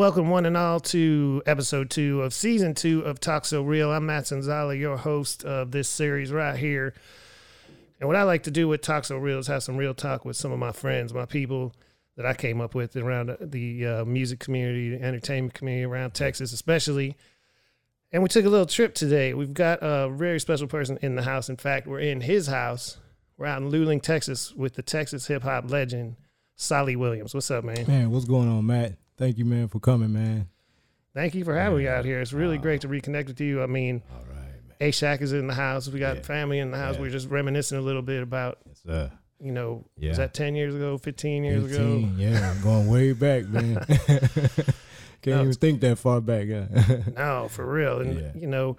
Welcome, one and all, to episode two of season two of Talk So Real. I'm Matt Sonzala, your host of this series right here. And what I like to do with Talk So Real is have some real talk with some of my friends, my people that I came up with around the uh, music community, the entertainment community around Texas, especially. And we took a little trip today. We've got a very special person in the house. In fact, we're in his house. We're out in Luling, Texas, with the Texas hip hop legend, Salih Williams. What's up, man? Man, what's going on, Matt? Thank you, man, for coming, man. Thank you for having me out here. It's really great to reconnect with you. I mean, All right, man. A Shack is in the house. We got Yeah. family in the house. Yeah. We're just reminiscing a little bit about, Yes, you know, Yeah. was that 10 years ago, 15 years ago? 18, yeah, going way back, man. Can't No, even think that far back. Yeah. No, for real. And, Yeah. you know,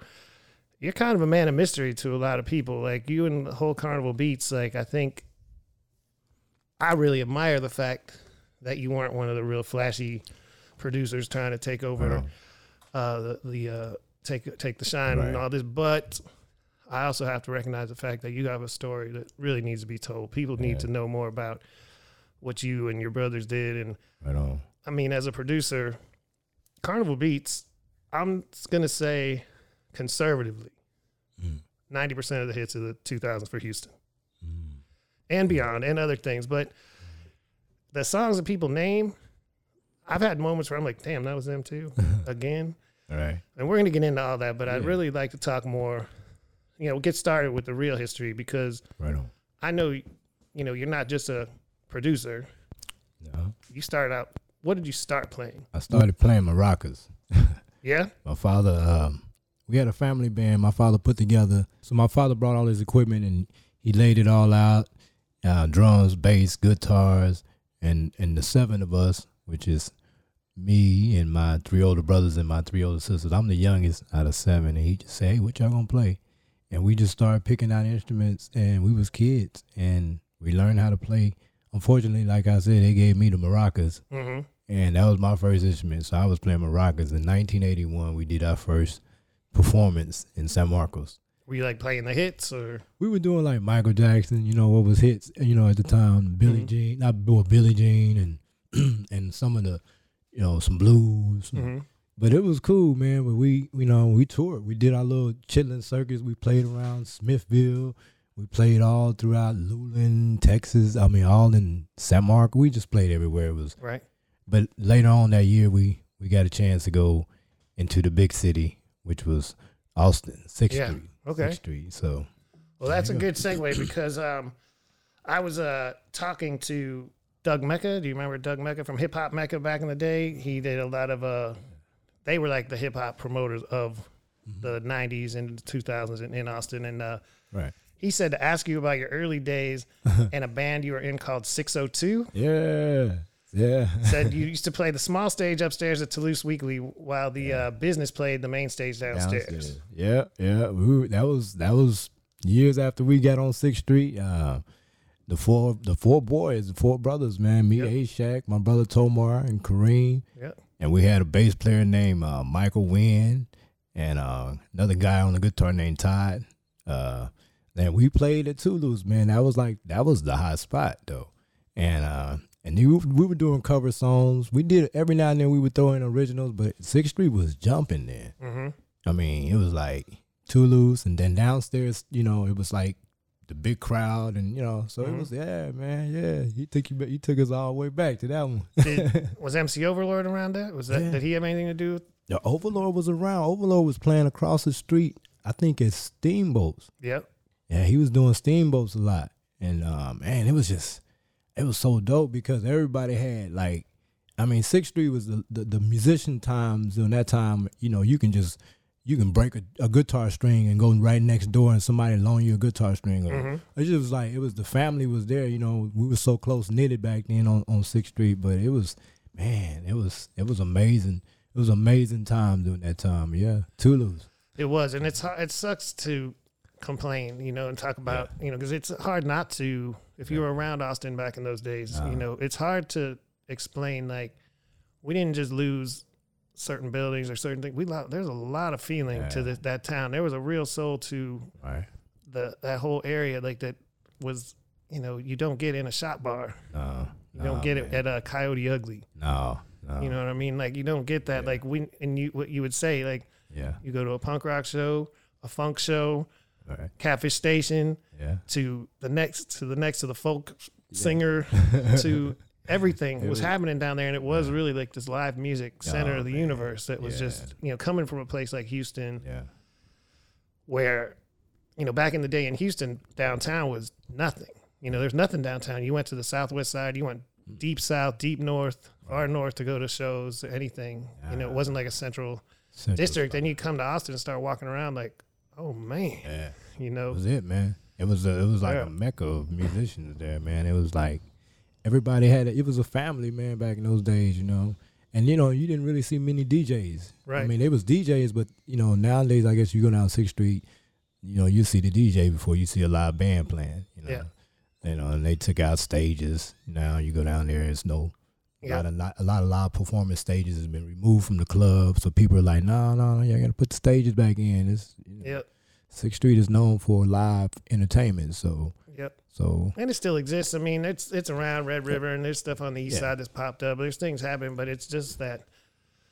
you're kind of a man of mystery to a lot of people. Like you and the whole Carnival Beats, like, I think I really admire the fact that you weren't one of the real flashy producers trying to take over Um, uh, the, the uh, take take the shine and all this. But I also have to recognize the fact that you have a story that really needs to be told. People need Yeah. to know more about what you and your brothers did. And right. I mean, as a producer, Carnival Beats, I'm gonna say conservatively, Mm. ninety percent of the hits of the 2000s for Houston Mm. and beyond, and other things. But the songs that people name, I've had moments where I'm like, damn, that was them too again. All right. And we're going to get into all that, but I'd really like to talk more, you know, get started with the real history because Right on. I know, you know, you're not just a producer. No. You started out, what did you start playing? I started playing maracas. Yeah? My father, um, we had a family band. My father put together. So my father brought all his equipment and he laid it all out: uh, drums, bass, guitars, and and the seven of us, which is me and my three older brothers and my three older sisters. I'm the youngest out of seven, and he just said, "Hey, what y'all gonna play?" And we just started picking out instruments, and we was kids, and we learned how to play. Unfortunately, like I said, they gave me the maracas, Mm-hmm. and that was my first instrument. So I was playing maracas. In 1981, we did our first performance in San Marcos. Were you like playing the hits or? We were doing like Michael Jackson, you know, what was hits, you know, at the time, Billie Mhm. Jean, not well, Billie Jean, and and some of the, you know, some blues. Mm-hmm. But it was cool, man. But we, you know, we toured. We did our little chitlin circuits. We played around Smithville. We played all throughout Luling, Texas. I mean, all in San Marcos. We just played everywhere. It was Right. but later on that year, we we got a chance to go into the big city, which was Austin, Sixth Yeah, Street. Okay. Street. So Well, that's a good segue because um, I was uh, talking to Doug Mecca. Do you remember Doug Mecca from Hip Hop Mecca back in the day? He did a lot of uh, they were like the hip hop promoters of the '90s and 2000s in, in Austin. And uh, right. he said to ask you about your early days and a band you were in called 602. Yeah. Yeah. Said you used to play the small stage upstairs at Toulouse Weekly while the uh, business played the main stage downstairs. Yeah, yeah. We, that was that was years after we got on Sixth Street. Uh, the four the four boys, the four brothers, man. Me, Yep. A my brother Tomar, and Kareem. Yeah. And we had a bass player named uh, Michael Wynn and uh, another guy on the guitar named Todd. Uh, and we played at Toulouse, man. That was like that was the hot spot though. And uh, and we, we were doing cover songs. We did every now and then we would throw in originals, but Sixth Street was jumping then. Mm-hmm. I mean, it was like Toulouse, and then downstairs, you know, it was like the big crowd, and you know, so Mhm. it was yeah, man, yeah. He took you, he took us all the way back to that one. Did, was MC Overlord around that? Was that Yeah. did he have anything to do with? The Overlord was around. Overlord was playing across the street. I think it's Steamboats. Yep. Yeah, he was doing Steamboats a lot, and um, man, it was just, it was so dope because everybody had like, I mean, Sixth Street was the the, the musician times during that time. You know, you can just you can break a, a guitar string and go right next door and somebody loan you a guitar string. Or, Mhm. It just was like it was the family was there. You know, we were so close knitted back then on on Sixth Street, but it was man, it was it was amazing. It was amazing time during that time. Yeah, Toulouse. It was, and it's it sucks to complain, you know, and talk about, you know, because it's hard not to. If you were around Austin back in those days, you Uh-huh. know, it's hard to explain like we didn't just lose certain buildings or certain things. We lo- there's a lot of feeling to the, that town. There was a real soul to Right. the that whole area, like that was, you know, you don't get in a shop bar. No. You don't get it at a Coyote Ugly. No. No. You know what I mean? Like you don't get that. Yeah. Like we and you what you would say like Yeah. you go to a punk rock show, a funk show, right. Catfish Station, Yeah. to the next to the next to the folk singer to everything was was- happening down there and it was really like this live music center Oh, of the man. universe that was Yeah. just you know coming from a place like Houston yeah. where you know back in the day in Houston downtown was nothing you know there's nothing downtown you went to the southwest side you went mm. deep south deep north far north to go to shows anything you know it wasn't like a central Central district then you come to Austin and start walking around like oh man Yeah. you know, it was it, man. It was a, it was like Yeah. a mecca of musicians there, man. It was like everybody had a, it was a family, man, back in those days, you know. And you know, you didn't really see many DJs. I mean, there was DJs, but you know, nowadays I guess you go down Sixth Street, you know, you see the DJ before you see a live band playing. You know, Yeah. you know, and they took out stages. Now you go down there, it's no. A lot of li- a lot of live performance stages has been removed from the club, so people are like, no, no, no, you gotta put the stages back in. It's you know, yep Sixth Street is known for live entertainment, so yep so And it still exists. I mean, it's it's around Red River, and there's stuff on the east Yeah. side that's popped up. There's things happening, but it's just that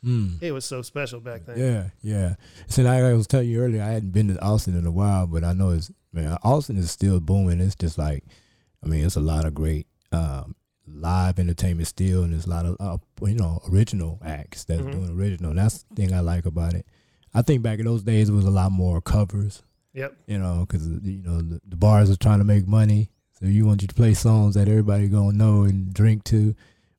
mm, it was so special back then. yeah, yeah. So like I was telling you earlier, I hadn't been to Austin in a while, but I know it's man, Austin is still booming. It's just like, I mean, it's a lot of great um, live entertainment still, and there's a lot of uh, you know original acts that's Mhm. doing original. And that's the thing I like about it. I think back in those days, it was a lot more covers. Yep. you know, because you know the, the bars are trying to make money, so you want you to play songs that everybody gonna know and drink to.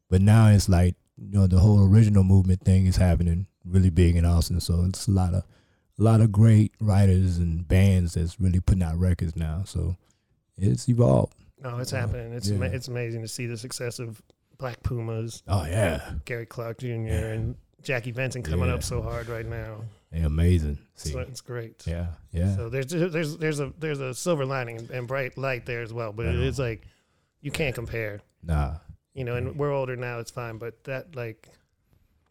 But now it's like you know the whole original movement thing is happening really big in Austin, so it's a lot of a lot of great writers and bands that's really putting out records now. So it's evolved. No, it's Uh, happening. It's yeah. ama- it's amazing to see the success of Black Pumas, Oh yeah, Gary Clark Jr. and Jackie Venson coming up so hard right now. amazing. See, So it's great. yeah, yeah, So there's there's there's a there's a silver lining and, bright light there as well, but it I know. like you can't compare. nah. You know, and we're older now. It's fine, but that like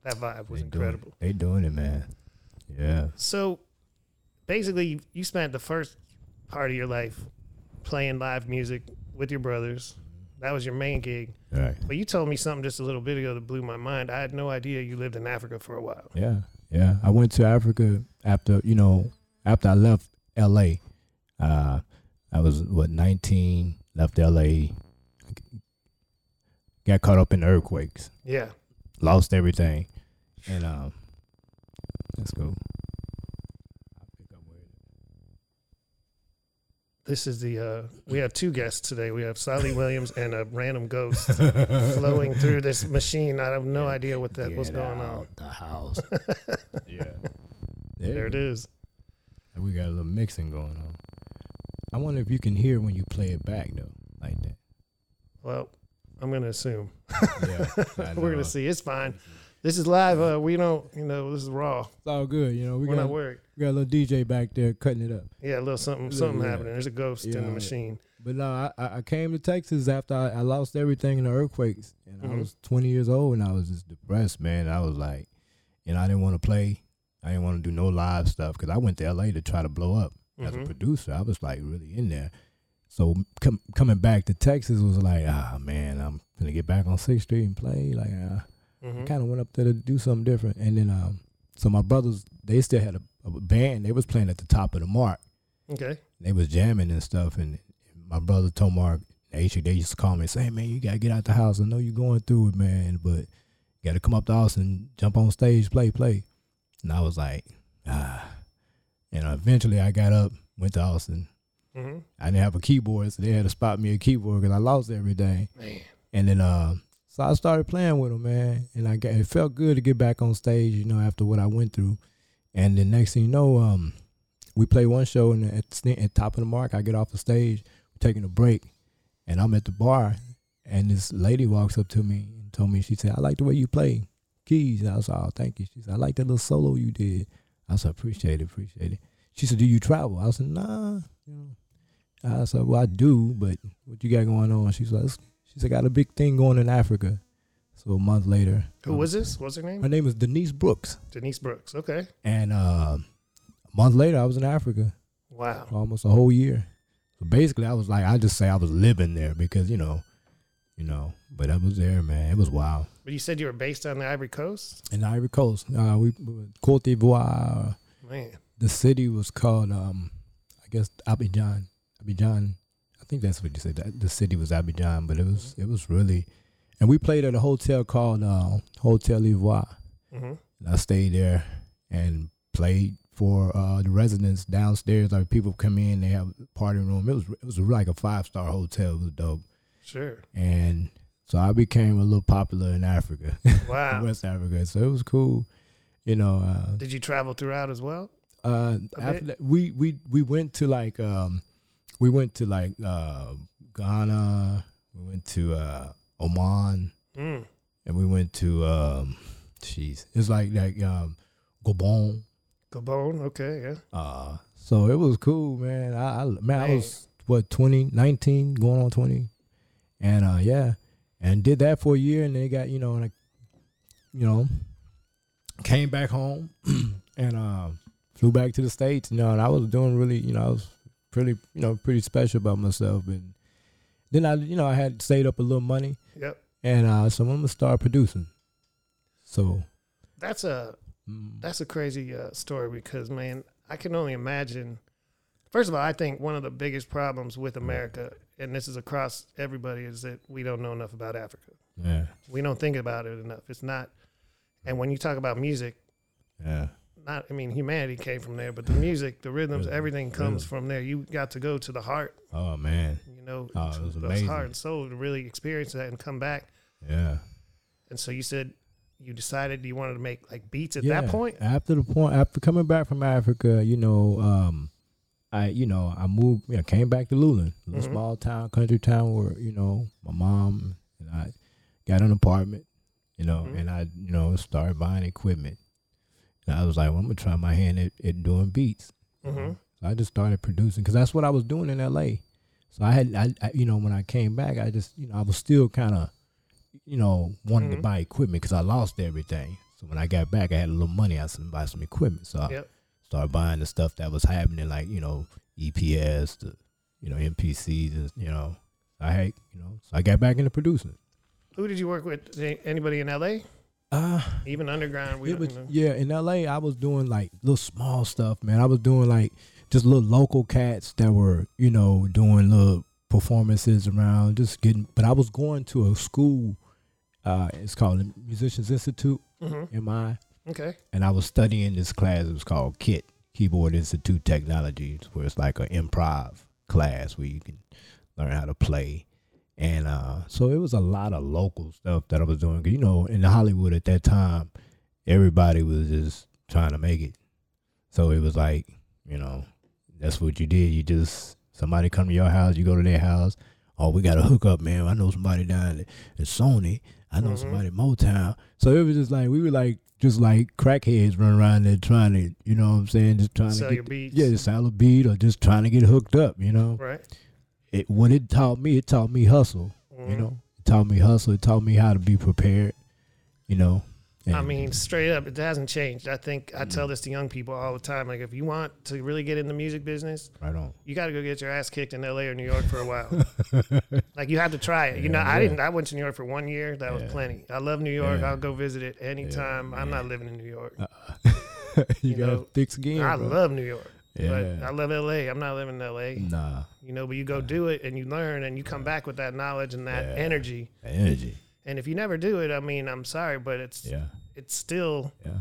that vibe was they doing incredible. They doing it, man. Yeah, So basically, you spent the first part of your life playing live music with your brothers. That was your main gig. right. But you told me something just a little bit ago that blew my mind. I had no idea you lived in Africa for a while. Yeah, yeah. I went to Africa after you know after I left L.A. Uh, I was what nineteen, left L.A. Got caught up in earthquakes, Yeah. lost everything, and um, let's go. This is the uh we have two guests today. We have Salih Williams and a random ghost flowing through this machine. I have no idea what that what's Get going on. The house. yeah. There it is. And we got a little mixing going on. I wonder if you can hear when you play it back though, like that. Well, I'm gonna assume. Yeah, I We're gonna see. It's fine. This is live. Uh, we don't, you know, this is raw. It's all good, you know. We We are got not worried. we got a little DJ back there cutting it up. Yeah, a little something, something yeah. happening. There's a ghost in the machine. But no, I, I came to Texas after I, I lost everything in the earthquakes, and Mhm. I was 20 years old, and I was just depressed, man. I was like, and I didn't want to play. I didn't want to do no live stuff because I went to LA to try to blow up as a Mhm. producer. I was like really in there. So com- coming back to Texas was like, ah man, I'm gonna get back on Sixth Street and play. Like, Mhm. kind of went up there to do something different. And then, um, so my brothers, they still had a, a band. They was playing at the Top of the Marc. Okay. They was jamming and stuff. And my brother told Mark, they used, they used to call me and say, hey, man, you got to get out the house. I know you're going through it, man, but you got to come up to Austin, jump on stage, play, play. And I was like, ah. And eventually I got up, went to Austin. hmm I didn't have a keyboard, so they had to spot me a keyboard because I lost everything. Man. And then uh so I started playing with them, man. And I got it felt good to get back on stage, you know, after what I went through. And the next thing you know, um, we play one show and at the at Top of the Marc, I get off the stage, taking a break, and I'm at the bar, and this lady walks up to me and told me, she said, I like the way you play keys. And I like, oh, thank you. She said, I like that little solo you did. I said, appreciate it, appreciate it. She said, do you travel? I said, nah. I said, well, I do, but what you got going on? She's like, she said, I got a big thing going in Africa. So a month later. Who um, was this? What's her name? Her name is Denise Brooks. Denise Brooks. Okay. And uh, a month later, I was in Africa Wow. for almost a whole year. So basically, I was like, I just say I was living there because, you know, you know. But I was there, man. It was wild. But you said you were based on the Ivory Coast. In the Ivory Coast, uh, we Cote d'Ivoire. Man, The city was called, um, I guess, Abidjan. Abidjan. I think that's what you said. That the city was Abidjan, but it was it was really, and we played at a hotel called uh, Hotel Ivoire. hmm And I stayed there and played for uh, the residents downstairs. Like people come in, they have a party room. It was it was like a five star hotel. It was dope. sure. And so I became a little popular in Africa, Wow. West Africa. So it was cool. You know, uh, Did you travel throughout as well? uh, after that, we we we went to like um, we went to like uh, Ghana. We went to uh, Oman, Mm. and we went to um, jeez, it's like like um, Gabon. Gabon. Okay. Yeah. Uh, so it was cool, man. I, I man, I was what 20, 19, going on twenty, and uh, yeah, and did that for a year, and they got you know, and I, you know, came back home, and uh, flew back to the states. You know, and I was doing really, you know, I was pretty, you know, pretty special about myself, and then I, you know, I had saved up a little money, Yep. and uh, so I'm gonna start producing. So. That's a mm, That's a crazy uh, story because, man, I can only imagine. First of all, I think one of the biggest problems with America, and this is across everybody, is that we don't know enough about Africa. yeah, We don't think about it enough. It's not. And when you talk about music, yeah, not I mean humanity came from there, but the music, the rhythms, Rhythm, everything comes rhythm. from there. You got to go to the heart, oh man, you know, Oh, it was amazing. heart and soul to really experience that and come back. yeah. And so you said you decided you wanted to make like beats at that point. After the point, after coming back from Africa, you know, um, I, you know, I moved, know, came back to Luling, a Mhm. small town, country town where, you know, my mom and I got an apartment, you know, Mhm. and I, you know, started buying equipment. And I was like, well, I'm gonna try my hand at, at doing beats. hmm So I just started producing because that's what I was doing in L.A. So I had, I, I, you know, when I came back, I just, you know, I was still kind of, you know, wanting Mhm. to buy equipment because I lost everything. So when I got back, I had a little money. I to buy some equipment. So I Yep. started buying the stuff that was happening, like you know, EPS, the, you know, MPCs, and you know, I had, you know, so I got back into producing. Who did you work with? Anybody in LA? Uh, Even underground? We it was yeah in LA I was doing like little small stuff man I was doing like just little local cats that were you know doing little performances around just getting but I was going to a school uh it's called the Musicians Institute hmm MI Okay. and I was studying this class it was called KIT Keyboard Institute Technology where it's like an improv class where you can learn how to play and uh, so it was a lot of local stuff that I was doing. You know, in Hollywood at that time, everybody was just trying to make it. So it was like, you know, that's what you did. You just somebody come to your house, you go to their house. Oh, we got to hook up, man. I know somebody down at Sony. I know Mhm. somebody at Motown. So it was just like we were like just like crackheads running around there trying to, you know what I'm saying, just trying Sell to your get beats. yeah, sell a beat or just trying to get hooked up, you know Right. It what it taught me, it taught me hustle. You Mhm. know, it taught me hustle. It taught me how to be prepared. You know, I mean, straight up, it hasn't changed. I think I Mm. tell this to young people all the time. Like, if you want to really get in the music business, right on. you got to go get your ass kicked in LA or New York for a while. like, you have to try it. You know, Yeah, I didn't. I went to New York for one year. That was plenty. I love New York. Yeah. I'll go visit it anytime. I'm not living in New York. you, You gotta know, thick skin. I bro. love New York. But I love LA. I'm not living in LA. Nah, You know, but you go do it and you learn and you come back with that knowledge and that Yeah. energy. energy. And if you never do it, I mean, I'm sorry, but it's Yeah, it's still yeah,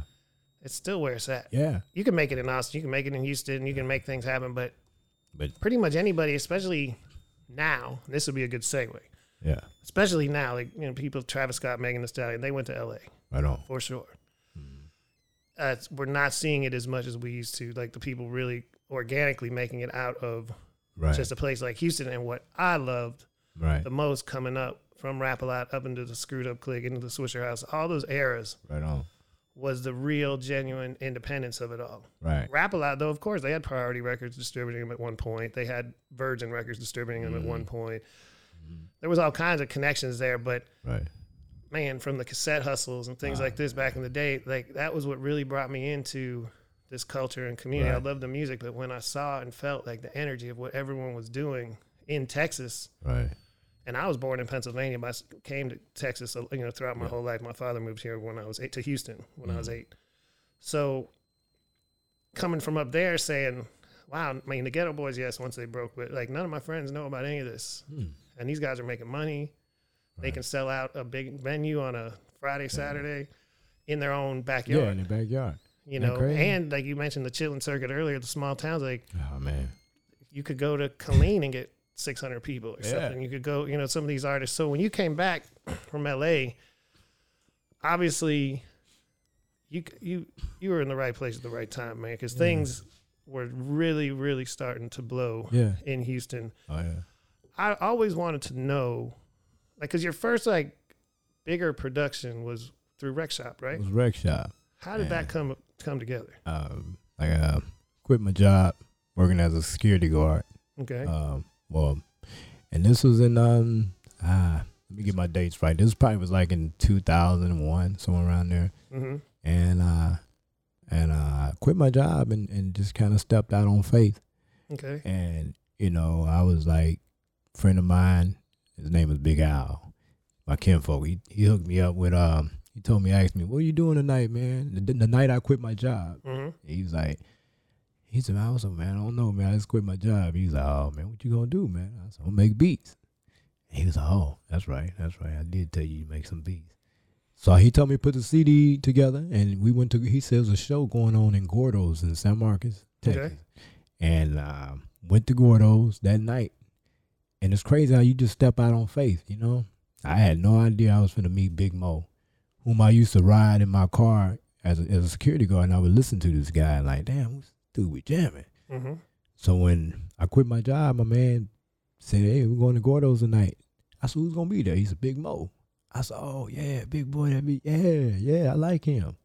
it's still where it's at. yeah. You can make it in Austin, you can make it in Houston, you can make things happen, but But pretty much anybody, especially now, this would be a good segue. yeah, Especially now, like you know, people Travis Scott, Megan Thee Stallion, they went to LA right on. for sure. Uh, we're not seeing it as much as we used to. Like the people really organically making it out of Right, just a place like Houston. And what I loved right, the most coming up from Rap a Lot up into the Screwed Up Click, into the Swisher House, all those eras right on. was the real, genuine independence of it all. Right, Rap a Lot, though, of course, they had Priority Records distributing them at one point. They had Virgin Records distributing them at one point. There was all kinds of connections there, but right. Man, from the cassette hustles and things Wow. like this back in the day, like that was what really brought me into this culture and community. I love the music, but when I saw and felt like the energy of what everyone was doing in Texas, Right. And I was born in Pennsylvania, but I came to Texas, uh, you know, throughout my Yeah. whole life. My father moved here when I was eight to Houston when I was Mhm. eight. So coming from up there, saying, "Wow, I mean, the Geto Boys, yes, once they broke, but like none of my friends know about any of this, Hmm. and these guys are making money. They can sell out a big venue on a Friday, Saturday." In their own backyard. Yeah, in the backyard. you Isn't know, and like you mentioned the chitlin circuit earlier, the small towns, like Oh man. you could go to Killeen and get 600 people or Yeah. something. You could go, you know, some of these artists. So when you came back from LA, obviously you you you were in the right place at the right time, man, because Yeah. things were really really starting to blow Yeah. in Houston. Oh yeah. I always wanted to know, like, because your first like bigger production was through Wreck Shop, right? It was wreck shop. How did Yeah. that come come together? Um, like uh, quit my job working as a security guard. Okay, Um, well, and this was in um ah let me get my dates right. This probably was like in two thousand and one, somewhere around there. hmm And uh and uh I quit my job and, and just kinda stepped out on faith. okay, And, you know, I was like friend of mine, his name is Big Al, my kinfolk. He he hooked me up with um he told me asked me, What are you doing tonight, man? The, the night I quit my job. hmm He was like, he said, I was like, man, I don't know, man. I just quit my job. He was like, oh, man, what you gonna do, man? I said, I'm gonna make beats. He was like, oh, that's right, that's right. I did tell you you make some beats. So he told me to put the CD together, and we went to. He says a show going on in Gordo's in San Marcos, Okay. Texas, and um, went to Gordo's that night. And it's crazy how you just step out on faith, you know. I had no idea I was gonna meet Big Moe, whom I used to ride in my car as a, as a security guard, and I would listen to this guy like, damn, this dude we jamming. hmm So when I quit my job, my man said, "Hey, we're going to Gordo's tonight." I said, "Who's gonna be there?" He's a "Big Moe." I said, "Oh yeah, big boy, that be yeah, yeah, I like him."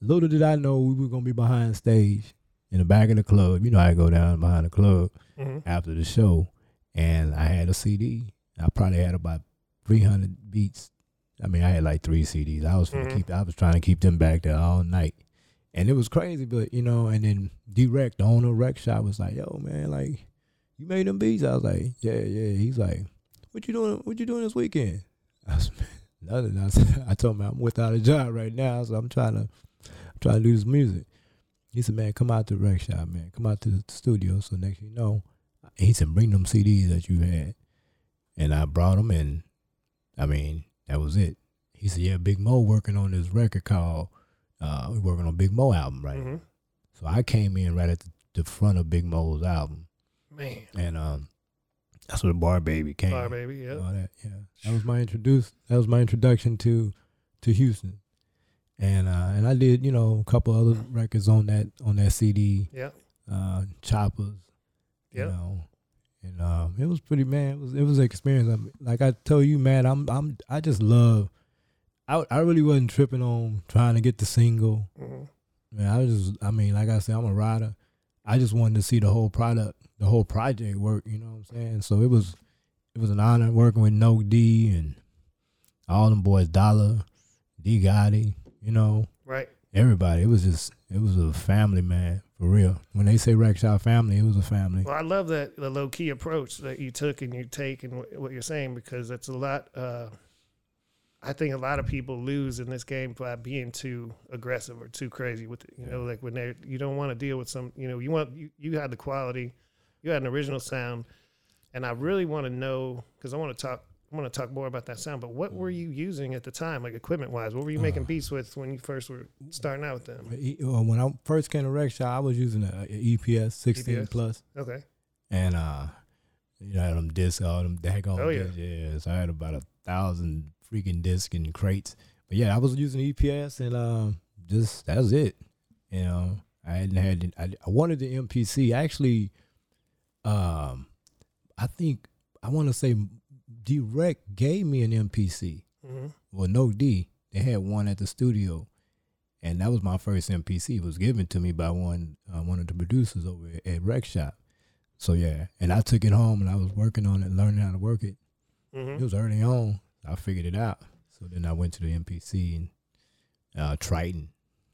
Little did I know we were gonna be behind stage in the back of the club. You know, I go down behind the club hmm after the show, and I had a CD. I probably had about three hundred beats. I mean, I had like three CDs. I was trying Mhm. to keep. I was trying to keep them back there all night, and it was crazy. But you know, and then D-Reck, the owner of Wreck Shop, was like, "Yo, man, like, you made them beats." I was like, "Yeah, yeah." He's like, "What you doing? What you doing this weekend?" I was nothing. I, said, I told him I'm without a job right now, so I'm trying to, I'm trying to do this music. He said, "Man, come out to the Wreck Shop, man. Come out to the studio." So next thing you know, he said, "Bring them CDs that you had," and I brought them, and I mean, that was it. He said, "Yeah, Big Moe working on this record called, uh, we working on Big Moe album right." hmm So I came in right at the, the front of Big Moe's album, Man, and um, that's where the Barre Baby came. Barre baby, yeah. All that, yeah. That was my introduce. That was my introduction to to Houston, and uh, and I did you know a couple other records on that on that CD, Yeah. uh, Choppers, you know, and um, it was pretty man. It was it was an experience. I mean, like I tell you, man, I'm I'm I just love. I I really wasn't tripping on trying to get the single. hmm Man, I was just, I mean, like I said, I'm a writer. I just wanted to see the whole product, the whole project work. You know what I'm saying? So it was, it was an honor working with Noke D and all them boys, Dollar, D Gotti, you know, Right. everybody. It was just, it was a family, man, for real. When they say Wreck Shop family, it was a family. Well, I love that the low key approach that you took and you take and what you're saying because that's a lot. Uh, I think a lot of people lose in this game by being too aggressive or too crazy with it. You know, like when they you don't want to deal with some. You know, you want you, you had the quality, you had an original sound, and I really want to know because I want to talk. I want to talk more about that sound. But what were you using at the time, like equipment wise? What were you making Uh. beats with when you first were starting out with them? Uh, When I first came to Wreck Shop, I was using a, a EPS 16 EPS? plus. Okay. and uh you know them discs all them daggone Oh, yeah. discs yeah so i had about a thousand freaking discs and crates but yeah i was using eps and um just that's it you know i hadn't had I, I wanted the mpc actually um i think i want to say direct gave me an mpc hmm well no d they had one at the studio and that was my first mpc it was given to me by one uh, one of the producers over at, at wreck shop. So yeah and i took it home and i was working on it learning how to work it. Hmm it was early on. I figured it out. So then i went to the mpc and uh triton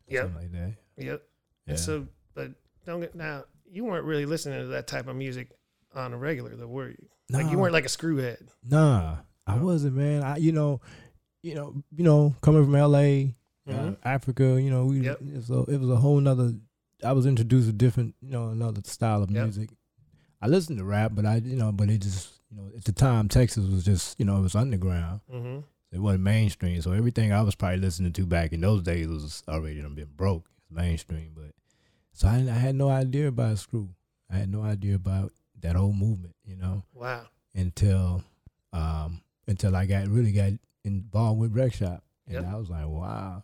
Yep. something like that. Yep. yeah. So, but don't get now. You weren't really listening to that type of music on a regular, though, were you? Like you weren't like a screwhead. Nah, I wasn't, man. I, you know, you know, you know, coming from L.A., uh, Mhm. Africa, you know, we, Yep. so it was a whole nother. I was introduced to different, you know, another style of Yep. music. I listened to rap, but I, you know, but it just, you know, at the time, Texas was just, you know, it was underground. Mm-hmm. It wasn't mainstream, so everything I was probably listening to back in those days was already done been broke. Mainstream, but so I, I had no idea about Screw. I had no idea about that whole movement, you know Wow. until um until I got really got involved with Wreck Shop. And Yep. I was like, wow.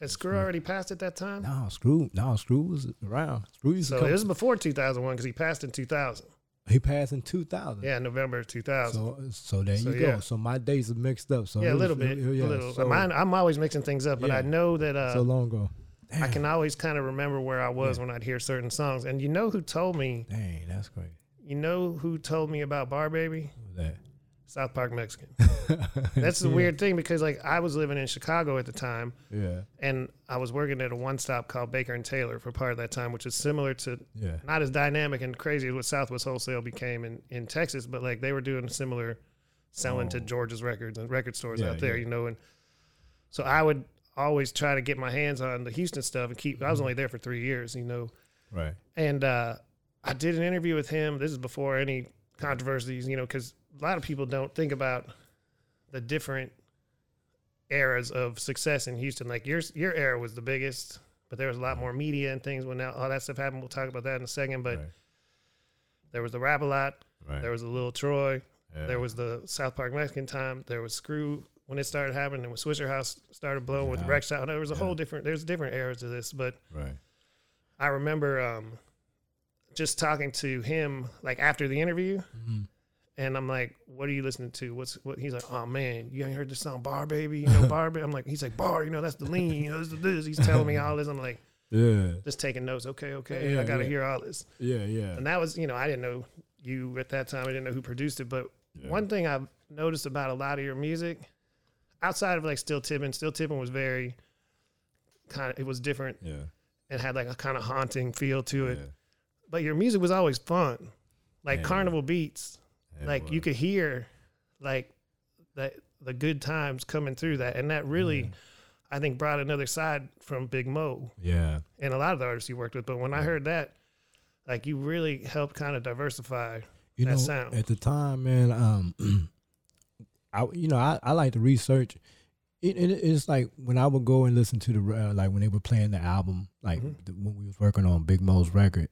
Had Screw already passed at that time? No, Screw no, Screw was around. Screw used So to come. it was before 2001 because he passed in 2000. he passed in two thousand. Yeah, November 2000. So so there So, you yeah. go. So my days are mixed up. So yeah, a was- little bit. yeah, a little. So, Mine, I'm always mixing things up, but I know that uh, so long ago. I can always kind of remember where I was Yeah. when I'd hear certain songs. And you know who told me? Dang, that's great. You know who told me about Barre Baby? Was South Park Mexican. That's the Yeah, weird thing because like I was living in Chicago at the time, Yeah, and I was working at a one stop called Baker and Taylor for part of that time, which is similar to yeah, not as dynamic and crazy as what Southwest Wholesale became in, in Texas, but like they were doing similar selling to Oh. George's records and record stores Yeah, out there, you know. And so I would always try to get my hands on the Houston stuff and keep. I was Mhm. only there for three years, you know, right. and uh, I did an interview with him. This is before any controversies, you know, because a lot of people don't think about the different eras of success in Houston. Like your your era was the biggest, but there was a lot more media and things when now all that stuff happened. We'll talk about that in a second. But right, there was the Rap a Lot, right. there was the Little Troy, yeah. there was the South Park Mexican time, there was Screw when it started happening, and when Swisher House started blowing with Yeah. Wreck Shop. There was a Yeah. whole different. There's different eras to this, but right. I remember um, just talking to him like after the interview, Mhm. and I'm like, "What are you listening to? What's what?" He's like, "Oh man, you ain't heard this song Barre Baby? You know Barre Baby?" I'm like, "He's like Bar, you know that's the lean, you know this, is this." He's telling me all this. I'm like, Yeah, just taking notes. Okay, okay, Yeah, I got to yeah. hear all this. yeah, yeah. And that was, you know, I didn't know you at that time. I didn't know who produced it, but yeah. one thing I've noticed about a lot of your music, outside of like Still Tipping, Still Tipping was very kind of it was different Yeah, and had like a kind of haunting feel to it. Yeah. But your music was always fun, like Yeah. carnival beats. It like you could hear, like that the good times coming through that, and that really, Yeah. I think, brought another side from Big Moe Yeah, and a lot of the artists you worked with. But when I heard that, like you really helped kind of diversify. you that know, sound. at the time, man. Um, I you know I, I like to research. It, it it's like when I would go and listen to the uh, like when they were playing the album, like Mhm. the, when we was working on Big Moe's record.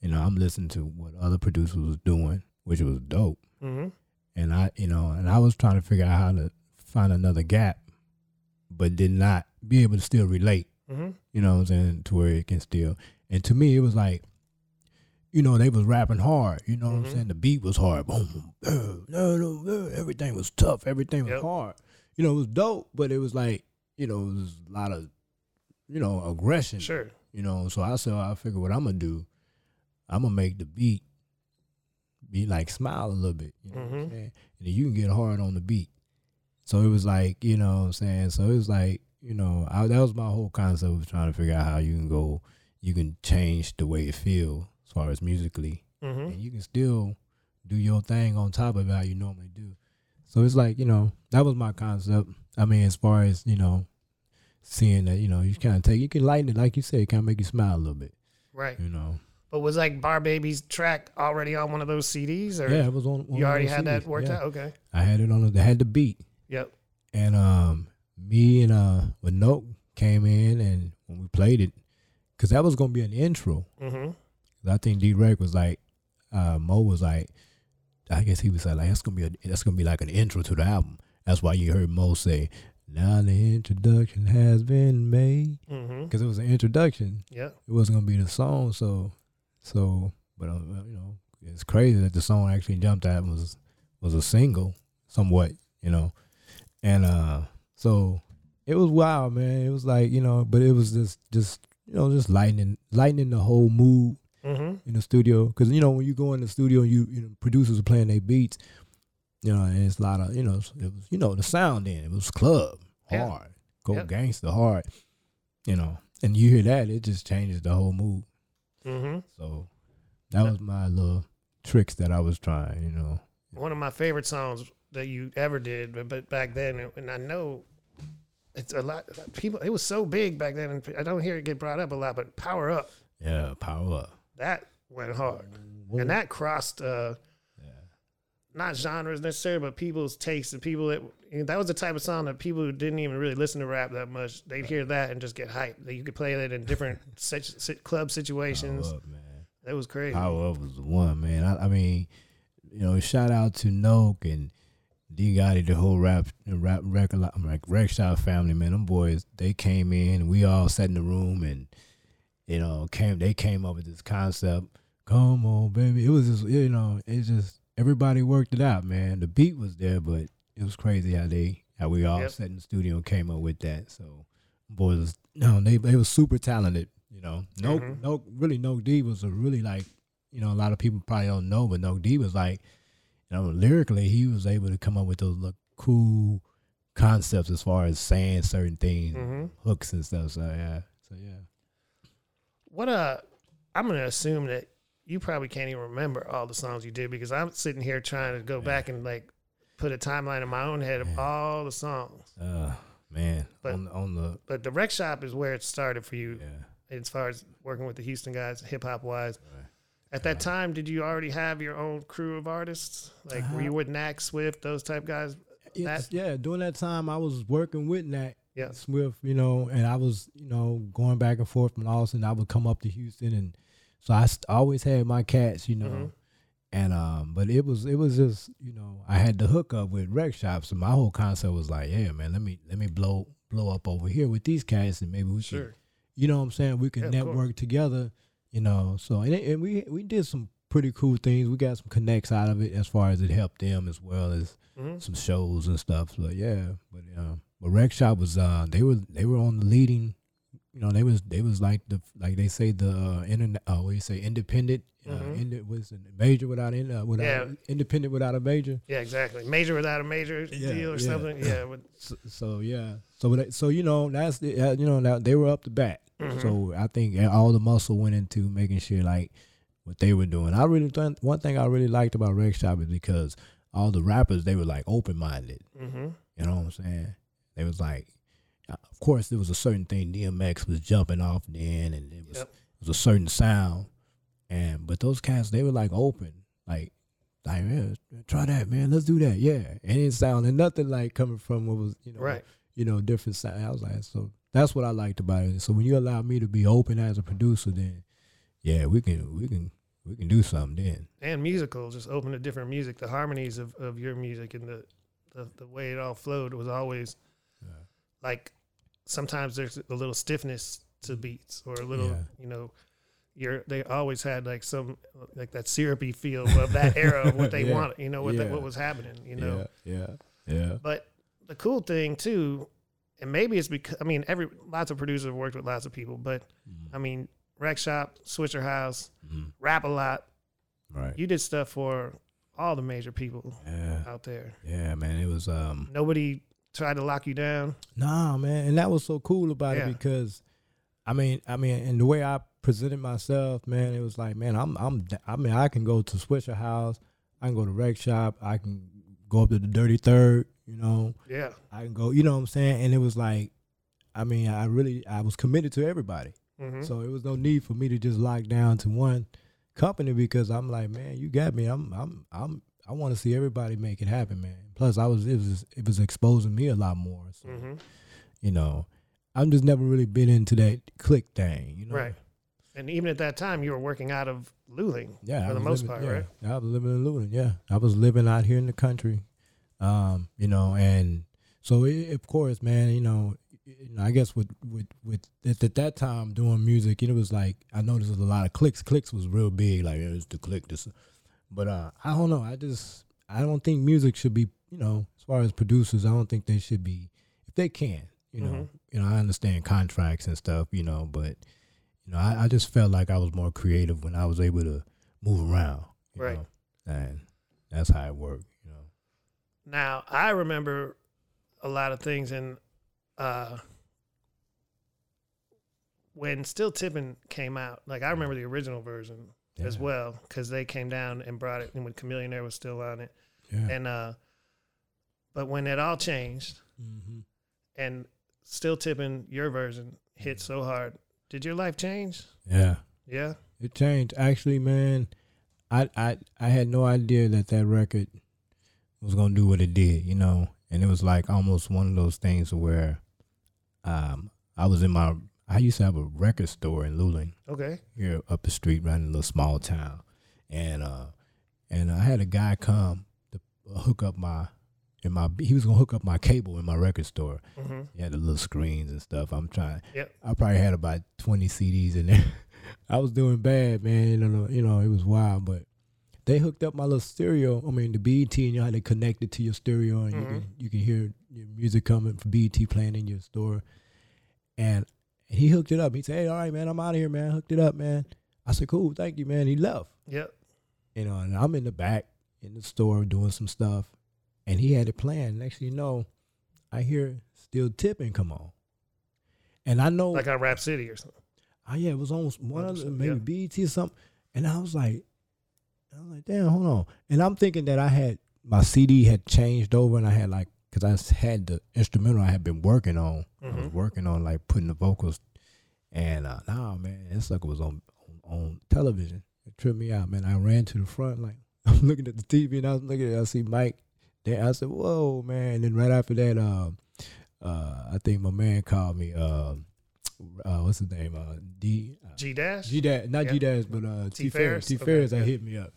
You know, I'm listening to what other producers was doing, which was dope. Mm-hmm. And I, you know, and I was trying to figure out how to find another gap, but did not be able to still relate. Mm-hmm. You know what I'm saying? To where it can still. And to me, it was like, you know, they was rapping hard. You know what Mhm. I'm saying? The beat was hard. Boom, boom, uh, no, no, no. Everything was tough. Everything was Yep. hard. You know, it was dope, but it was like, you know, it was a lot of, you know, aggression. Sure. You know, so I said, I figured what I'm gonna do, I'm gonna make the beat be like smile a little bit. You know what I'm Mhm. saying? And then you can get hard on the beat. So it was like, you know what I'm saying? So it was like, you know, I, that was my whole concept of trying to figure out how you can go, you can change the way it feel as far as musically, Mm-hmm. and you can still do your thing on top of how you normally do. So it's like, you know, that was my concept. I mean, as far as you know, seeing that, you know, you kind of take, you can lighten it, like you said, kind of make you smile a little bit, Right. you know. But was like Barre Baby's track already on one of those CDs, or Yeah, it was on. you already had that worked yeah. out? Okay. I had it on. The, they had the beat. Yep. And um, me and uh, Noke came in, and when we played it, because that was gonna be an intro. Mm-hmm. I think D-Reck was like, uh, Moe was like, I guess he was like, that's gonna be a, that's gonna be like an intro to the album. That's why you heard Moe say, "Now the introduction has been made," Mm-hmm. because it was an introduction. Yeah, It wasn't gonna be the song. So, so, but uh, you know, it's crazy that the song actually jumped out and was was a single, somewhat, you know, and uh, so it was wild, man. It was like you know, but it was just just you know just lightening lightening the whole mood Mm-hmm. in the studio because you know when you go in the studio and you you know producers are playing their beats you know and it's a lot of you know it was you know the sound in it was club Yeah. hard go Yep. gangster hard you know and you hear that it just changes the whole mood Mm-hmm. so that was my little tricks that I was trying you know one of my favorite songs that you ever did, but, but back then, and I know it's a lot. People, it was so big back then, and I don't hear it get brought up a lot. But "Power Up," Yeah, power up. that went hard, and that crossed uh, not genres necessarily, but people's tastes and people that and that was the type of song that people who didn't even really listen to rap that much, they'd hear that and just get hyped. That you could play that in different situ- sit- club situations. Power up. That was crazy. Power Up was the one, man. I, I mean, you know, shout out to Noke and D Gotti, the whole rap rap record I'm like Wreck Shop family, man. Them boys, they came in, we all sat in the room and you know, came they came up with this concept. Come on, baby. It was just you know, it's just everybody worked it out, man. The beat was there, but it was crazy how they how we all Yep. sat in the studio and came up with that. So boys no, they they was super talented, you know. No Mhm. no really no D was a really like you know, a lot of people probably don't know, but Noke D was like, you know, lyrically he was able to come up with those look cool concepts as far as saying certain things, hmm hooks and stuff. So yeah. So yeah. What uh, I'm gonna assume that you probably can't even remember all the songs you did because I'm sitting here trying to go back and like put a timeline in my own head of all the songs. Uh man. But- on the on the But the wreck shop is where it started for you yeah. as far as working with the Houston guys, hip hop wise. Right. At that time, did you already have your own crew of artists? Like, were you with Nack Swift, those type guys? That- yeah, during that time I was working with Nat Yeah. Swift, you know, and I was, you know, going back and forth from Austin. I would come up to Houston, and so I st- always had my cats, you know, Mhm. And um, but it was it was just, you know, I had the hookup with wreck shops, and my whole concept was like, yeah, man, let me let me blow blow up over here with these cats, and maybe we Sure. you know, what I'm saying we can Yeah, network together, you know. So and, it- and we we did some pretty cool things. We got some connects out of it as far as it helped them as well as hmm some shows and stuff. So yeah, but um, but Wreck Shop was uh they were they were on the leading, you know they was they was like the like they say the uh, internet uh, what do you say independent uh, Mhm. indi- was major without in uh, without Yeah. independent without a major. Yeah, exactly. Major without a major Yeah, deal or yeah. something. Yeah. So, so yeah, so so you know that's the, uh, you know that they were up the bat. Mhm. So I think all the muscle went into making sure like what they were doing. I really th- one thing I really liked about Wreck Shop is because all the rappers they were like open minded. hmm You know what I'm saying? They was like, uh, of course, there was a certain thing DMX was jumping off then, and it was Yep. it was a certain sound, and but those cats they were like open, like like yeah, try that man, let's do that, yeah, and it sounded nothing like coming from what was you know Right. you know different sound. I was like, so that's what I liked about it. So when you allow me to be open as a producer, then yeah, we can we can we can do something then. And musical, just open to different music. The harmonies of, of your music and the, the, the way it all flowed was always Yeah. like sometimes there's a little stiffness to mm. beats or a little, Yeah. you know, you're they always had like some like that syrupy feel of that era of what they Yeah. wanted, you know, what Yeah. what was happening, you know. yeah, yeah, yeah. But the cool thing too, and maybe it's because I mean every lots of producers have worked with lots of people, but Mhm. I mean Wreck Shop, Swisher House, Mhm. Rap a Lot, Right. you did stuff for all the major people Yeah. out there. Yeah, man, it was um Nobody tried to lock you down. nah, man, and that was so cool about Yeah. it because I mean, I mean, and the way I presented myself, man, it was like, man, I'm I'm I mean, I can go to Swisher House, I can go to Wreck Shop, I can go up to the Dirty Third, you know, Yeah. I can go, you know what I'm saying? And it was like I mean, I really I was committed to everybody. hmm So it was no need for me to just lock down to one company because I'm like, man, you got me. I'm I'm I'm I want to see everybody make it happen, man. Plus, I was it was it was exposing me a lot more. So hmm you know, I'm just never really been into that click thing. You know, Right. And even at that time, you were working out of Luling Yeah, for the most living- part, yeah, right? I was living in Luling. Yeah, I was living out here in the country. Um, you know, and so it, of course, man, you know, you know, I guess with with with at, at that time doing music, it was like I noticed it was a lot of clicks. Clicks was real big, like it's the click. This, but uh, I don't know. I just I don't think music should be, you know, as far as producers, I don't think they should be if they can, you know. Mhm. You know, I understand contracts and stuff, you know, but you know, I, I just felt like I was more creative when I was able to move around, you Right. know, and that's how it worked, you know. Now, I remember a lot of things and uh, when Still Tipping came out. Like, I remember the original version as well because they came down and brought it, and when Chamillionaire was still on it. Yeah. And uh, but when it all changed hmm and still tipping your version hit so hard, did your life change? Yeah. Yeah. It changed. Actually, man, I I I had no idea that that record was gonna do what it did. You know, and it was like almost one of those things where, um, I was in my. I used to have a record store in Luling Okay. here up the street, right in a little small town, and uh, and I had a guy come to hook up my. In my, he was gonna hook up my cable in my record store. hmm He had the little screens and stuff. I'm trying. Yep. I probably had about 20 CDs in there. I was doing bad, man. You know, you know, it was wild, but they hooked up my little stereo. I mean, the BET, and you know how they connect it to your stereo, and you Mhm. can you can hear your music coming from BET playing in your store. And he hooked it up. He said, "Hey, all right, man, I'm out of here, man. Hooked it up, man." I said, "Cool, thank you, man." He left. Yep. You know, and I'm in the back in the store doing some stuff, and he had it playing. Next thing you know, I hear "Still Tipping" come on, and I know Like on Rap City or something. Oh yeah, it was almost one of the, maybe BET or something. And I was like, I was like, damn, hold on. And I'm thinking that I had my CD had changed over, and I had like, cause I had the instrumental I had been working on. I was Mhm. working on like putting the vocals, and uh, nah, man, that sucker was on, on on television. It tripped me out, man. I ran to the front, like I'm looking at the TV, and I was looking at, it. I see Mike there. I said, whoa, man. And then right after that, uh, uh, I think my man called me. Uh, uh, what's his name? Uh, D. Uh, G Dash. G Dad, not Yeah. G Dash, but uh, T T. Ferris. Ferris? T Okay, Ferris, that yeah. hit me up,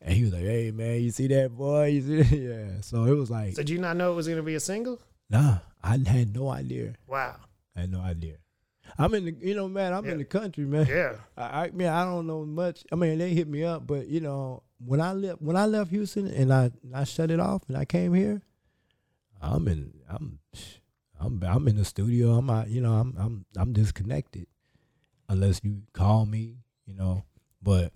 and he was like, "Hey man, you see that boy? You see that? Yeah." So it was like, Did you not know it was gonna be a single? nah, I had no idea. Wow. I had no idea. I'm in the, you know, man. I'm Yeah. in the country, man. Yeah. I, I mean, I don't know much. I mean, they hit me up, but you know, when I left, when I left Houston and I, I shut it off and I came here, I'm in, I'm, I'm, I'm in the studio. I'm out, you know, I'm, I'm, I'm disconnected, unless you call me, you know. But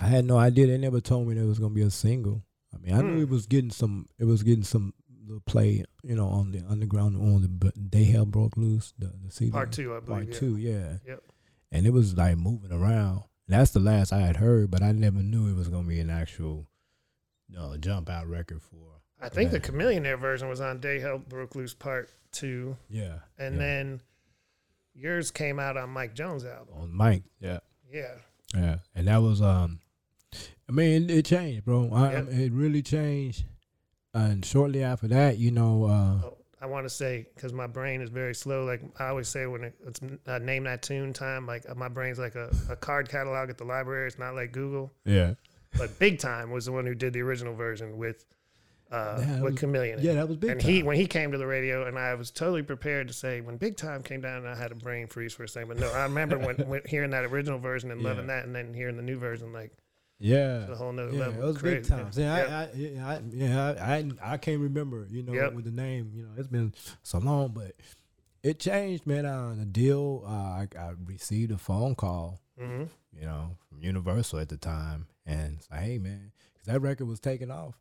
I had no idea. They never told me there was gonna be a single. I mean, I knew Hmm. it was getting some, it was getting some little play, you know, on the underground on the but Day Hell Broke Loose, the, the CD. Part two, I believe. Part yeah. two, yeah. Yep. And it was like moving around. And that's the last I had heard, but I never knew it was gonna be an actual uh, jump out record for. I think the Chamillionaire version was on Day Hell Broke Loose Part Two, Yeah. and yeah. then yours came out on Mike Jones' album. on Mike, yeah, Yeah. yeah, and that was um, I mean, it, it changed, bro. I, Yep. It really changed. And shortly after that, you know, uh, Oh, I want to say because my brain is very slow. Like I always say when it's uh, name that tune time, like uh, my brain's like a, a card catalog at the library. It's not like Google. yeah, But Big Time was the one who did the original version with uh, Yeah, with was- Chamillionaire. yeah, that was big. and time. he when he came to the radio, and I was totally prepared to say when Big Time came down, I had a brain freeze for a second. But no, I remember when, when hearing that original version and loving Yeah. that, and then hearing the new version, like yeah, a whole nother yeah, level. it was Crazy. big times. Yeah, Yeah. I, I, yeah, I, yeah, I, I, I can't remember, you know, Yep. with the name. You know, it's been so long, but it changed, man. Uh, the deal, uh, I, I received a phone call, hmm you know, from Universal at the time, and it's like, hey, man, because that record was taking off,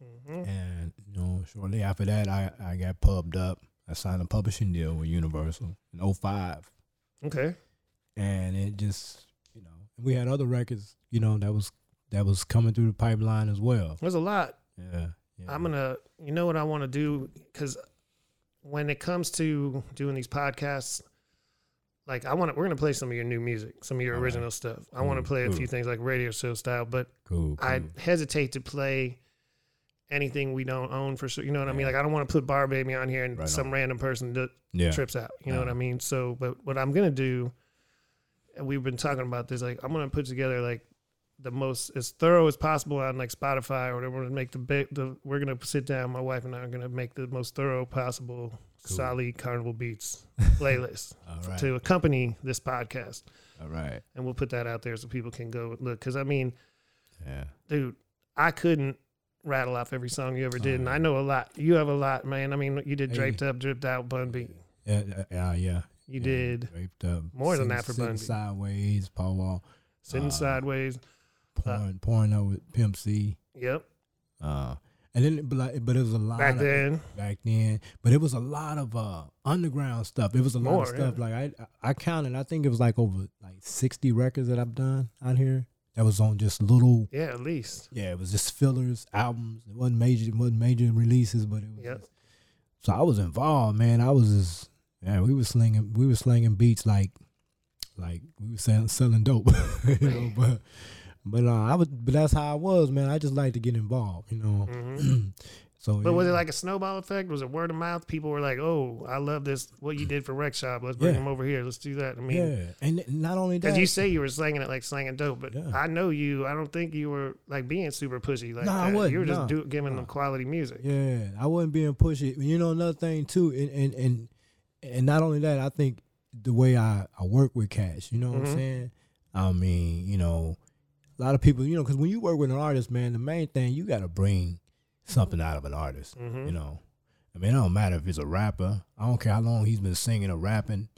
hmm and you know, shortly after that, I, I got pubbed up. I signed a publishing deal with Universal in 05. Okay. and it just we had other records you know that was that was coming through the pipeline as well There's a lot. yeah, yeah. I'm gonna, you know what I want to do because when it comes to doing these podcasts, like I want to, we're gonna play some of your new music, some of your All right. original stuff. I want to Cool, play a few things like radio show style, but cool, cool. I hesitate to play anything we don't own for sure. You know what I mean? Like I don't want to put Barre Baby on here and Right some on. random person that yeah trips out. You know what I mean? So, but what I'm gonna do, and we've been talking about this, like I'm gonna put together like the most as thorough as possible on like Spotify or whatever. To make the big, the we're gonna sit down. My wife and I are gonna make the most thorough possible Cool. Solid Carnival Beats playlist right to accompany this podcast, all right and we'll put that out there so people can go look. Because I mean, yeah dude, I couldn't rattle off every song you ever oh, did, and Oh, I know a lot. You have a lot, man. I mean, you did Hey. Draped Up, Dripped Out, Bun B. yeah yeah, yeah, yeah. You Yeah, did draped up more than Sitting- that for sitting Bun B. sideways paul wall Sitting Uh, Sideways. pouring pouring out with pimp c Yep. uh and then but, like, but it was a lot Back of, then, back then. But it was a lot of uh underground stuff. It was a lot More, of stuff. Like I I counted, I think it was like over like sixty records that I've done out here that was on just little. Yeah, at least. Yeah, it was just fillers, albums. It wasn't major, it wasn't major releases, but it was. Yep. just- so I was involved, man. I was just, yeah, we was slinging, we were slinging beats like, like we were selling, selling dope, you know. But, but uh, I was, but that's how I was, man. I just like to get involved, you know. hmm so, But was it like a snowball effect? Was it word of mouth? People were like, "Oh, I love this. What you did for Wreck Shop. Let's bring Yeah. him over here. Let's do that." I mean, yeah, and not only that, Because you say you were slanging it like slanging dope, but Yeah. I know you. I don't think you were like being super pushy like No, I wasn't, You were just no. do, giving them quality music. Yeah, I wasn't being pushy. You know, another thing too, and and and, and not only that, I think the way I, I work with Cash, you know what Mhm. I'm saying? I mean, you know, a lot of people, you know, because when you work with an artist, man, the main thing you got to bring something out of an artist. hmm You know, I mean, it don't matter if it's a rapper. I don't care how long he's been singing or rapping.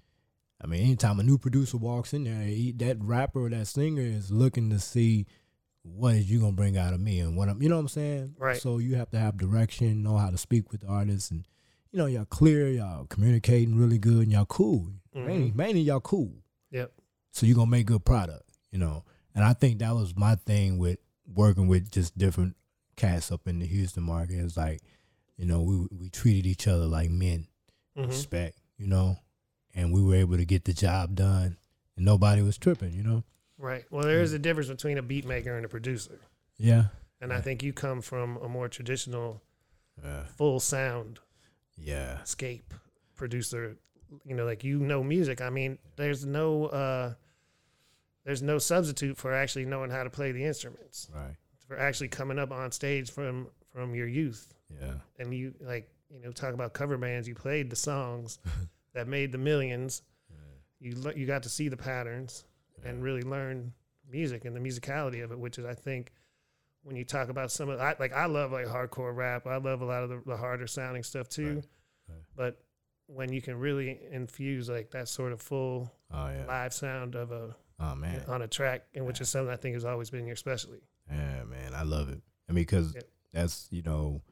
I mean, anytime a new producer walks in there, he, that rapper or that singer is looking to see what is you gonna bring out of me and what I'm, you know what I'm saying? Right. So you have to have direction, know how to speak with the artists, and you know y'all clear, y'all communicating really good, and y'all cool. Mainly, Mhm. mainly y'all cool. Yep. So you're gonna make good product, you know. And I think that was my thing with working with just different cats up in the Houston market. It's like, you know, we we treated each other like men, hmm respect, you know, and we were able to get the job done, and nobody was tripping, you know. Right. Well, there is a difference between a beat maker and a producer, Yeah. and I think you come from a more traditional, Yeah. full sound Yeah. scape producer. You know, like you know music. I mean, there's no uh, there's no substitute for actually knowing how to play the instruments. Right. For actually coming up on stage from from your youth. Yeah. and you like you know talk about cover bands you played the songs that made the millions you you got to see the patterns and really learn music and the musicality of it which is i think when you talk about some of I, like i love like hardcore rap i love a lot of the, the harder sounding stuff too Right, right. but when you can really infuse like that sort of full Oh yeah. live sound of a Oh man. on a track and which is something i think has always been your specialty Yeah, man. I love it. I mean, because that's you know,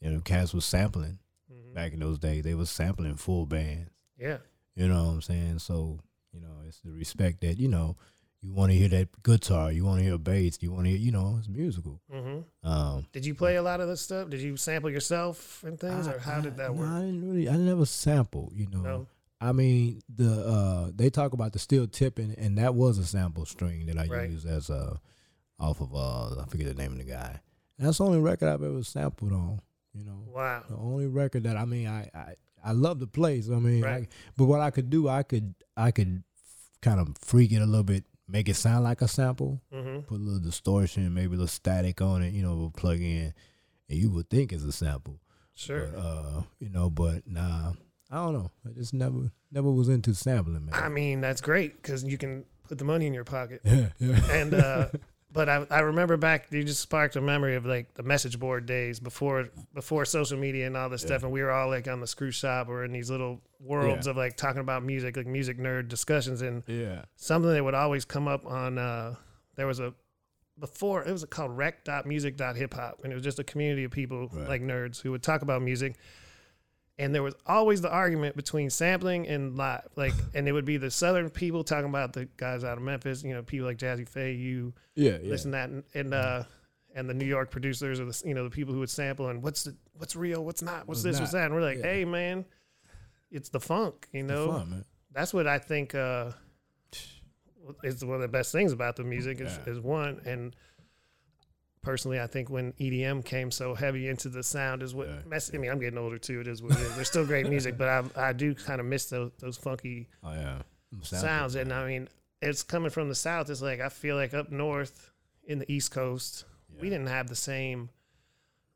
you know, cats was sampling Mhm. back in those days. They was sampling full bands. yeah You know what I'm saying? So, you know, it's the respect that, you know, you want to hear that guitar, you want to hear bass, you want to hear, you know, it's musical. hmm Um, Did you play a lot of this stuff? Did you sample yourself and things, I- or how did I- that no, work? I didn't really, I never sample, you know. No. I mean, the uh, they talk about the steel tipping, and that was a sample string that I Right. used as a off of uh, I forget the name of the guy. And that's the only record I've ever sampled on. You know, Wow. the only record that I mean, I I, I love the place. I mean, Right. I, but what I could do, I could I could kind of freak it a little bit, make it sound like a sample, hmm put a little distortion, maybe a little static on it. You know, we'll plug in, and you would think it's a sample. Sure. But, uh, you know, but nah, I don't know. I just never never was into sampling, man. I mean, that's great because you can put the money in your pocket. yeah, yeah. And uh, but I, I remember back. You just sparked a memory of like the message board days before before social media and all this stuff, and we were all like on the screw shop or in these little worlds Yeah. of like talking about music, like music nerd discussions, and yeah. something that would always come up on. Uh, there was a before it was called rec.music.hip hop, and it was just a community of people Right. like nerds who would talk about music. And there was always the argument between sampling and live, like, and it would be the southern people talking about the guys out of Memphis, you know, people like Jazze Pha, you, Yeah, yeah. this and that, and, and uh, and the New York producers or the you know the people who would sample and what's the what's real, what's not, what's, What's this, what's that, and we're like, Yeah. hey man, it's the funk, you know, fun, man. that's what I think uh, is one of the best things about the music is, Yeah. is one. And personally, I think when EDM came so heavy into the sound is what Yeah, mess. I mean, I'm getting older too. It is what it is. There's still great music, but I I do kind of miss those those funky Oh yeah. Sounds. And I mean, it's coming from the south. It's like I feel like up north in the East Coast, we didn't have the same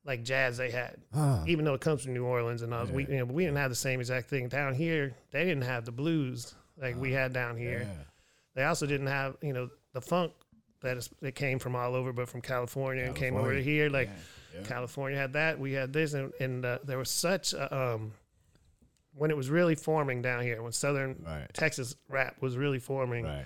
like jazz they had Ah, even though it comes from New Orleans and all, we you know, we didn't have the same exact thing down here. They didn't have the blues like we had down here. yeah. They also didn't have you know the funk that is that came from all over, but from California, and came over here. Like Yeah, yeah. California had that, we had this, and, and uh, there was such a, um when it was really forming down here when Southern Right. Texas rap was really forming. Right.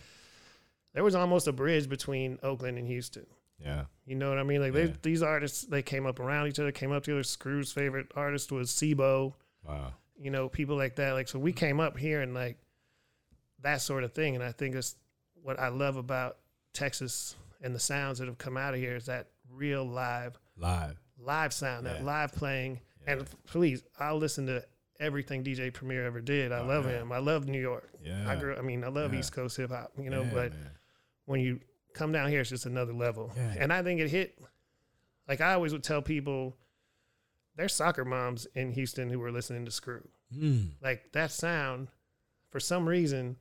There was almost a bridge between Oakland and Houston. Yeah. You know what I mean? Like they, these artists, they came up around each other, came up together. Screw's favorite artist was Sibo. Wow. you know, people like that. Like, so we came up here and like that sort of thing. And I think it's what I love about Texas and the sounds that have come out of here is that real live Live. live sound, that live playing. Yeah. And please, I'll listen to everything DJ Premier ever did. I Oh, love yeah. him. I love New York. Yeah. I grew. I mean, I love Yeah. East Coast hip hop. You know, Yeah, but man. when you come down here, it's just another level. Yeah. And I think it hit. Like I always would tell people, there's soccer moms in Houston who were listening to Screw. Mm. Like that sound, for some reason,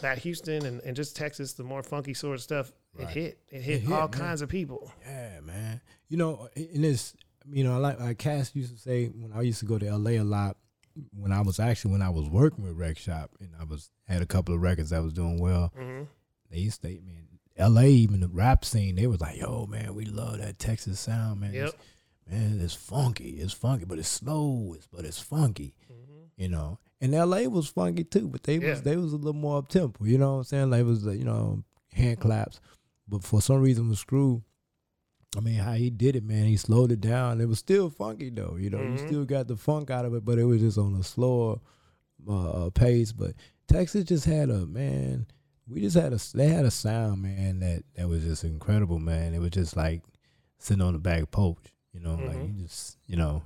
that Houston and, and just Texas, the more funky sort of stuff, it hit. It hit hit, all man. kinds of people. Yeah, man. You know, and it's you know, like like Cass used to say when I used to go to LA a lot. When I was actually when I was working with Wreck Shop and I was had a couple of records that was doing well. hmm They used to say, man, LA, even the rap scene, they was like, yo, man, we love that Texas sound, man. Yep. It's, man, it's funky. It's funky, but it's slow. It's but it's funky. hmm You know. And LA was funky too, but they Yeah. was they was a little more up tempo. You know what I'm saying? Like it was you know hand claps, but for some reason with Screw, I mean how he did it, man. He slowed it down. It was still funky though. You know, Mhm. you still got the funk out of it, but it was just on a slower uh, uh, pace. But Texas just had a man. We just had a they had a sound, man, that that was just incredible, man. It was just like sitting on the back porch. You know, like Mhm. you just you know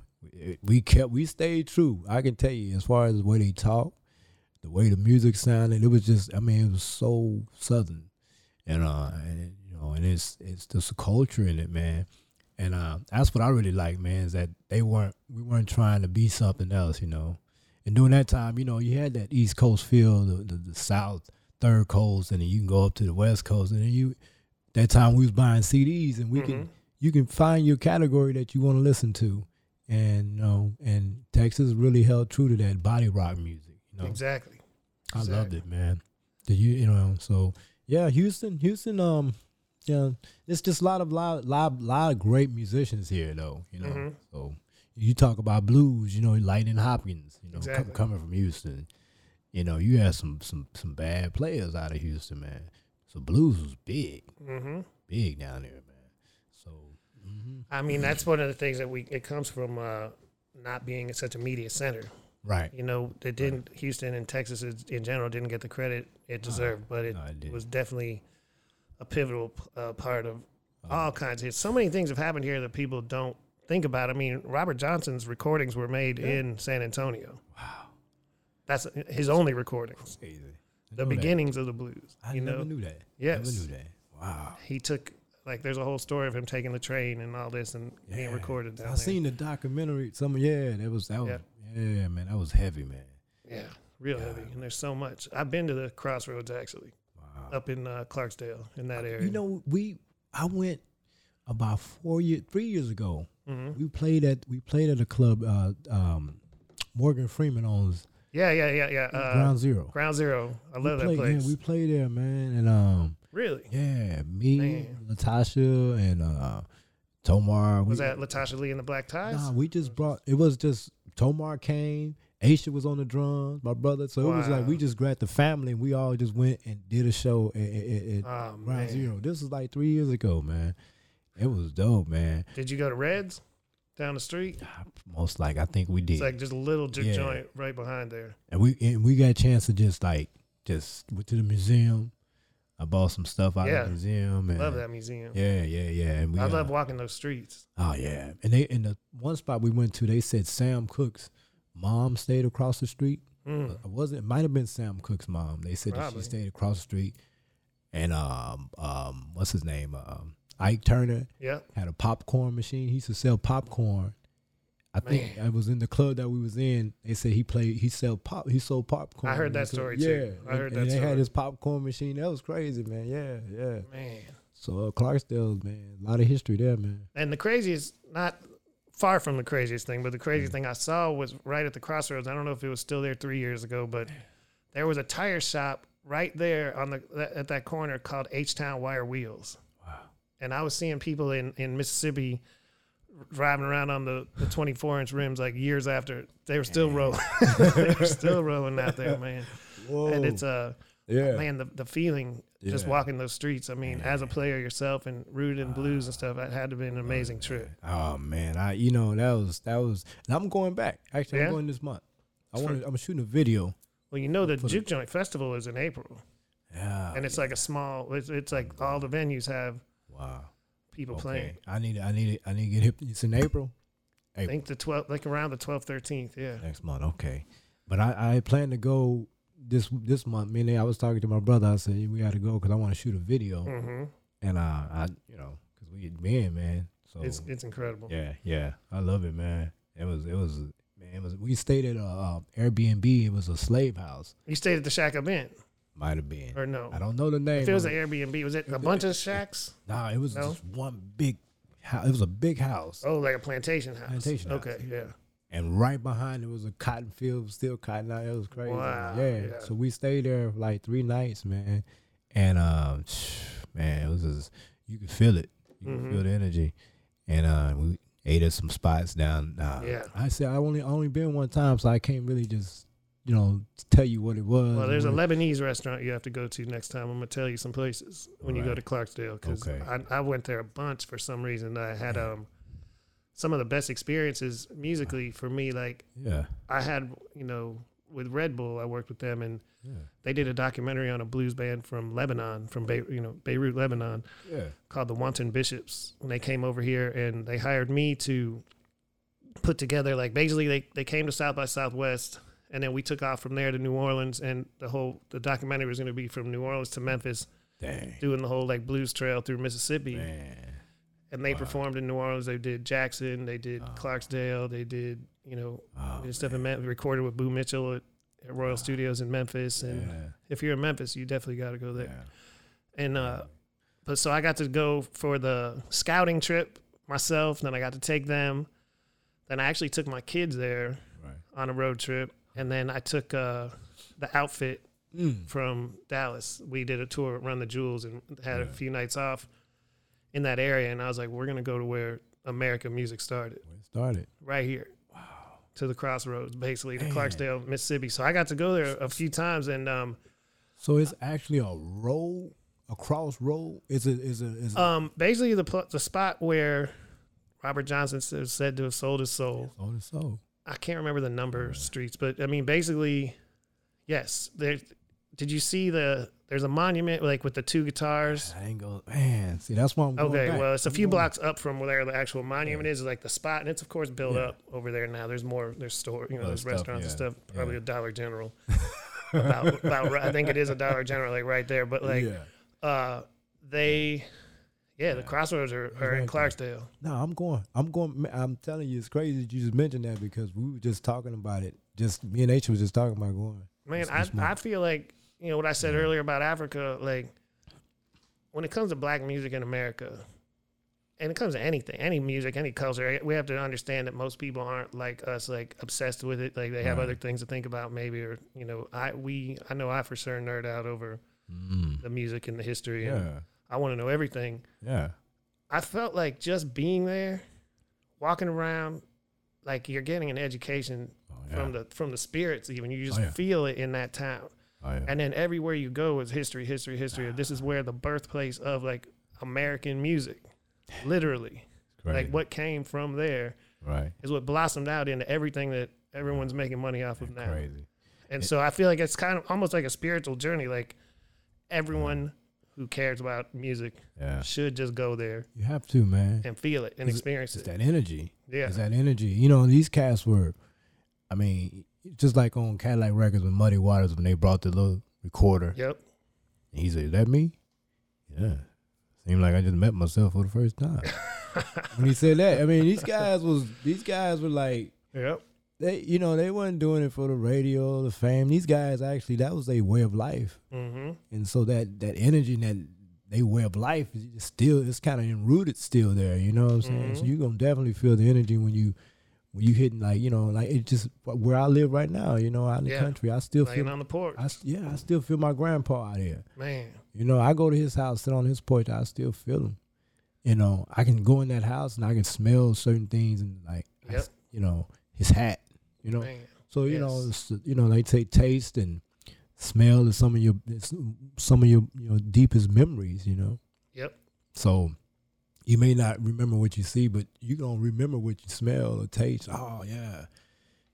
we- kept we stayed true. I can tell you as far as the way they talk, the way the music sounded, it was just I mean it was so southern, and uh and you know and it's it's just a culture in it, man. And uh, that's what I really like, man, is that they weren't we weren't trying to be something else, you know. And during that time, you know, you had that East Coast feel, the, the, the South third coast, and then you can go up to the West Coast, and then you that time we was buying CDs, and we can Mhm. you can find your category that you want to listen to, and you know, and Texas really held true to that body rock music. You know, Exactly. I loved it, man. Did you you know? So yeah, Houston, Houston. Um, yeah, it's just a lot of lot, lot, lot of great musicians here, though. You know, Mhm. so you talk about blues. You know, Lightning Hopkins. You know, com- Exactly. coming from Houston. You know, you had some some some bad players out of Houston, man. So blues was big, hmm big down there, man. Mhm. I mean, that's one of the things that we. It comes from uh, not being such a media center. Right. You know, it didn't. Houston and Texas in general didn't get the credit it deserved, but it no, it was definitely a pivotal uh, part of Uh, all kinds of hits. So many things have happened here that people don't think about. I mean, Robert Johnson's recordings were made Yeah. in San Antonio. Wow. That's his only recordings. Crazy. The know that. beginnings of the blues. I you never know, knew that. Yes. Never knew that. Wow. he took like there's a whole story of him taking the train and all this and being recorded down I there. seen the documentary. Some yeah, that was that was Yeah. yeah, man, that was heavy, man. Yeah, real Yeah. heavy. And there's so much. I've been to the Crossroads actually, Wow. up in uh, Clarksdale in that area. You know, we I went about four years, three years ago. hmm We played at we played at a club. Uh, um, Morgan Freeman owns Yeah, yeah, yeah, yeah. Uh, Ground Zero. Ground Zero. I We love that place. Yeah, we played there, man, and um, really? yeah, me, Man. Latasha, and uh, Tomar. Was we, that Latasha Lee and the Black Ties? Nah, we just brought. It was just Tomar came. Aisha was on the drums, my brother. So it was like we just grabbed the family and we all just went and did a show at, at, at, Oh, Ground man. Zero. This was like three years ago, man. It was dope, man. Did you go to Reds down the street? Most like I think we did, It's like just a little Yeah. joint right behind there. and we and we got a chance to just like just went to the museum. I bought some stuff out Yeah. of the museum. And, Love that museum. Yeah, yeah, yeah. And we, I uh, love walking those streets. Oh yeah, and they in the one spot we went to, they said Sam Cooke's mom stayed across the street. Mm. It wasn't. It might have been Sam Cooke's mom. They said that she stayed across the street, and um um what's his name um Ike Turner Yeah, had a popcorn machine. He used to sell popcorn. I think Man. it was in the club that we was in. They said he played. He sell pop. He sold popcorn. I heard that story, Yeah, too. I heard and that they story. had his popcorn machine. That was crazy, man. Yeah, yeah. Man. So uh, Clarksdale, man, a lot of history there, man. And the craziest, not far from the craziest thing, but the craziest Mm. thing I saw was right at the crossroads. I don't know if it was still there three years ago, but there was a tire shop right there on the at that corner called H Town Wire Wheels. Wow. And I was seeing people in, in Mississippi driving around on the, the 24 inch rims like years after they were still rolling. they were still rolling out there, man. Whoa. And it's uh yeah. man, the, the feeling just walking those streets. I mean, as a player yourself and rooted in blues and stuff, that had to be an amazing trip. Oh man, I you know that was that was, and I'm going back. Actually, Yeah? I'm going this month. I want. I'm shooting a video. Well, you know the Juke Joint Festival is in April. Yeah. and it's like a small. It's, it's like all the venues have wow. People Okay. playing. I need I need I need to get hip. It's in April. I think the 12th, like around the 12th, 13th. Yeah. next month. Okay, but I, I plan to go this this month. Meaning, I was talking to my brother. I said we got to go because I want to shoot a video, hmm and uh, I you know because we men, man. So It's it's incredible. yeah, yeah, I love it, man. It was it was man. It was we stayed at a uh, Airbnb. It was a slave house. You stayed at the Shack Up Inn, Might have been. or no? I don't know the name. If it was an Airbnb, was it a bunch of shacks? Nah, it was No? just one big. house. It was a big house, Oh, like a plantation house. Plantation house. Okay, yeah. and right behind it was a cotton field, still cotton out. It was crazy. Wow, yeah. yeah. So we stayed there like three nights, man. And um, man, it was just you could feel it. You could Mhm. feel the energy. And uh, we ate at some spots down. Uh, Yeah. I said I only only been one time, so I can't really just you know tell you what it was. Well, there's a and what it- Lebanese restaurant you have to go to next time. I'm gonna tell you some places when you go to Clarksdale because Okay. I, I went there a bunch for some reason. I had Yeah. um some of the best experiences musically for me. Like Yeah. I had, you know, with Red Bull, I worked with them and Yeah. they did a documentary on a blues band from Lebanon, from Be- you know Beirut, Lebanon, Yeah. called the Wanton Bishops. When they came over here and they hired me to put together like basically they, they came to South by Southwest and then we took off from there to New Orleans and the whole the documentary was going to be from New Orleans to Memphis Dang. doing the whole like blues trail through Mississippi Man. and they Wow. performed in New Orleans they did Jackson they did Oh. Clarksdale they did you know Oh, stuff in Memphis recorded with Boo Mitchell at, at Royal Studios in Memphis and yeah. if you're in Memphis you definitely got to go there Yeah. and uh, but so I got to go for the scouting trip myself. Then I got to take them. Then I actually took my kids there Right. on a road trip, and then I took uh, the outfit Mm. from Dallas. We did a tour, run the jewels, and had a few nights off in that area. And I was like, we're gonna go to where American music started, Where it started. right here Wow. to the crossroads, basically to. Clarksdale, Mississippi. So I got to go there a few times, and um, So it's actually a road, a crossroad. Is it? Is it? Is it? Um, basically the the spot where Robert Johnson is said to have sold his soul. on the soul. I can't remember the number of streets, but I mean, basically, yes. There. Did you see the? There's a monument like with the two guitars. I ain't go. Man, see, that's why I'm. Going Okay, back. well, it's a few blocks up from where the actual monument is, like the spot, and it's of course built Yeah. up over there now. There's more, there's store, you know, Other there's stuff, restaurants and stuff. Probably yeah. a Dollar General. about, about, I think it is a Dollar General, like right there. But like, yeah. uh, they, yeah, the crossroads are, are in Clarksdale. No, I'm going. I'm going. I'm telling you, it's crazy that you just mentioned that because we were just talking about it. Just me and H was just talking about going. Man, I. I feel like, you know, what I said Yeah. earlier about Africa, like when it comes to black music in America, and it comes to anything, any music, any culture, we have to understand that most people aren't like us, like obsessed with it. Like they have Right. other things to think about, maybe, or you know, I we I know I for sure nerd out over Mm. the music and the history, and Yeah. I want to know everything. Yeah. I felt like just being there, walking around, like you're getting an education Oh, yeah. from the from the spirits. Even you just Oh, yeah. feel it in that town. oh, yeah. And then everywhere you go is history, history, history. This is where the birthplace of like American music, literally, like what came from there Right. is what blossomed out into everything that everyone's making money off of now. Crazy. And so I feel like it's kind of almost like a spiritual journey. Like everyone who cares about music Yeah. should just go there You have to, man. and feel it and experience It's it. that energy. Yeah. It's that energy. You know, these cats were, I mean, just like on Cadillac Records with Muddy Waters when they brought the little recorder. Yep. And he said, "Is that me?" Yeah. Seemed like I just met myself for the first time. when he said that, I mean, these guys was these guys were like Yep. They, you know, they wasn't doing it for the radio, the fame. These guys actually that was their way of life, Mm-hmm. and so that that energy and that they way of life is still it's kind of enrooted still there. You know what I'm saying? So Mhm. you gonna definitely feel the energy when you when you hitting like you know like it just where I live right now. You know, out in the country, I still Laying feel. on the porch. I, yeah, I still feel my grandpa out here. Man. You know, I go to his house, sit on his porch, I still feel him. You know, I can go in that house and I can smell certain things and like, Yep. s- you know, his hat. You know, Man. so you know, Yes. it's, you know, they say taste and smell is some of your some of your you know deepest memories. You know, Yep. so you may not remember what you see, but you gonna remember what you smell or taste. Oh yeah.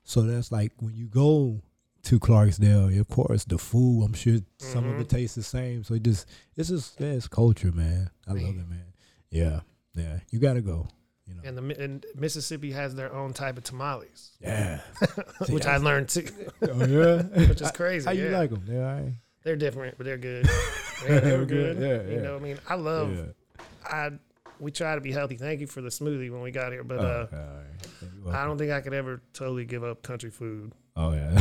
So that's like when you go to Clarksdale. Of course, the food. I'm sure some of it mm-hmm. tastes the same. So it just it's just yeah, it's culture, man. I love it, man. Yeah, yeah. You gotta go. You know. And the and Mississippi has their own type of tamales, Yeah. Which I that's- learned too, Oh yeah. which is crazy. How you yeah. like them? Yeah. right. They're different, but they're good. They're, they're good. Yeah, You yeah. know, I mean, I love. yeah. I we try to be healthy. Thank you for the smoothie when we got here, but Oh, uh, right. I don't think I could ever totally give up country food. Oh yeah.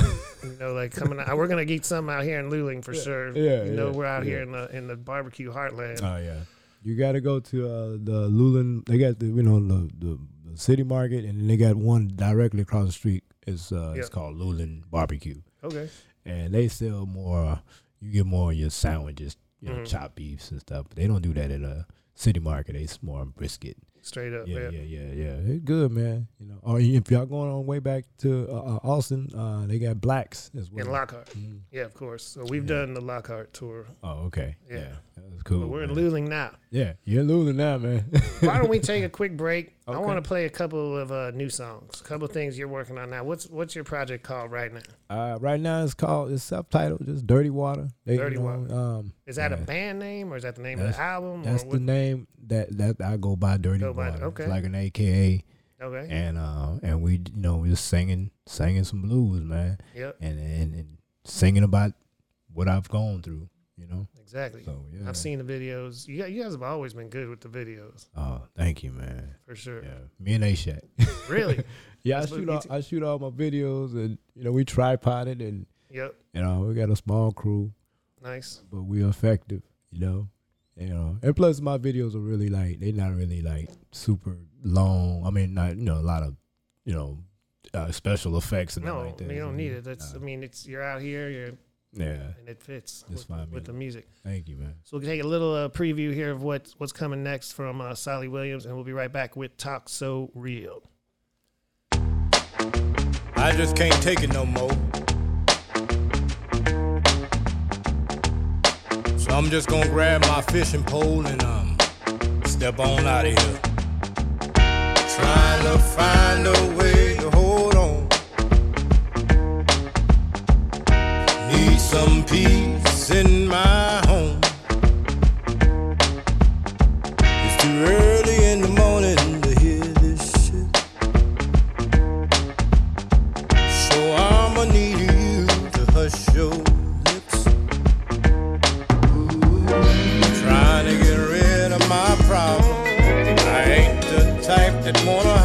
You know, like coming out, we're gonna eat some out here in Luling for sure. yeah, you know, yeah, we're out yeah. here in the in the barbecue heartland. Oh yeah. You got to go to uh, the Luling. They got the you know the, the the city market, and they got one directly across the street. It's uh it's called Luling Barbecue, Okay, and they sell more. You get more of your sandwiches, you know, Mhm. chopped beefs and stuff. But they don't do that at a city market. They s- more brisket. Straight up. Yeah, Yeah, yeah, yeah, yeah. It's good, man. You know, or if y'all going on way back to uh, uh, Austin, uh, they got Black's as well. In Lockhart. Mhm. Yeah, of course. So we've Yeah. done the Lockhart tour. Oh, okay. Yeah. Yeah, that's cool. but we're in man. Luling now. Yeah, you're losing now, man. Why don't we take a quick break? I want to play a couple of uh, new songs, a couple of things you're working on now. What's what's your project called right now? Uh, right now it's called it's subtitled just Dirty Water. They, Dirty you know, Water. Um, Is that a band name or is that the name of the album? That's the name that that I go by. Dirty Go Water. okay. It's like an AKA, Okay. and uh, and we you know just singing singing some blues, man, Yep. and and, and singing about what I've gone through. You know, Exactly. so yeah. I've seen the videos. You, you guys have always been good with the videos, Oh, thank you, man. for sure. Yeah, me and A-Shack. Really? yeah, I That's what shoot all, t- I shoot all my videos, and you know we tripoded, and Yep. you know we got a small crew. Nice. but we're effective, you know. You know, and plus my videos are really like they're not really like super long. I mean, not you know a lot of you know uh, special effects and No, like that. you don't need it. That's. I mean, it's you're out here, you're yeah. and it fits It's with, fine, with the music. Thank you, man. So we'll take a little uh, preview here of what what's coming next from uh, Salih Williams, and we'll be right back with Talk So Real. I just can't take it no more. So I'm just gonna grab my fishing pole and um step on out of here. Trying to find a way to hold on. Need some peace in my home. It's too early that wanna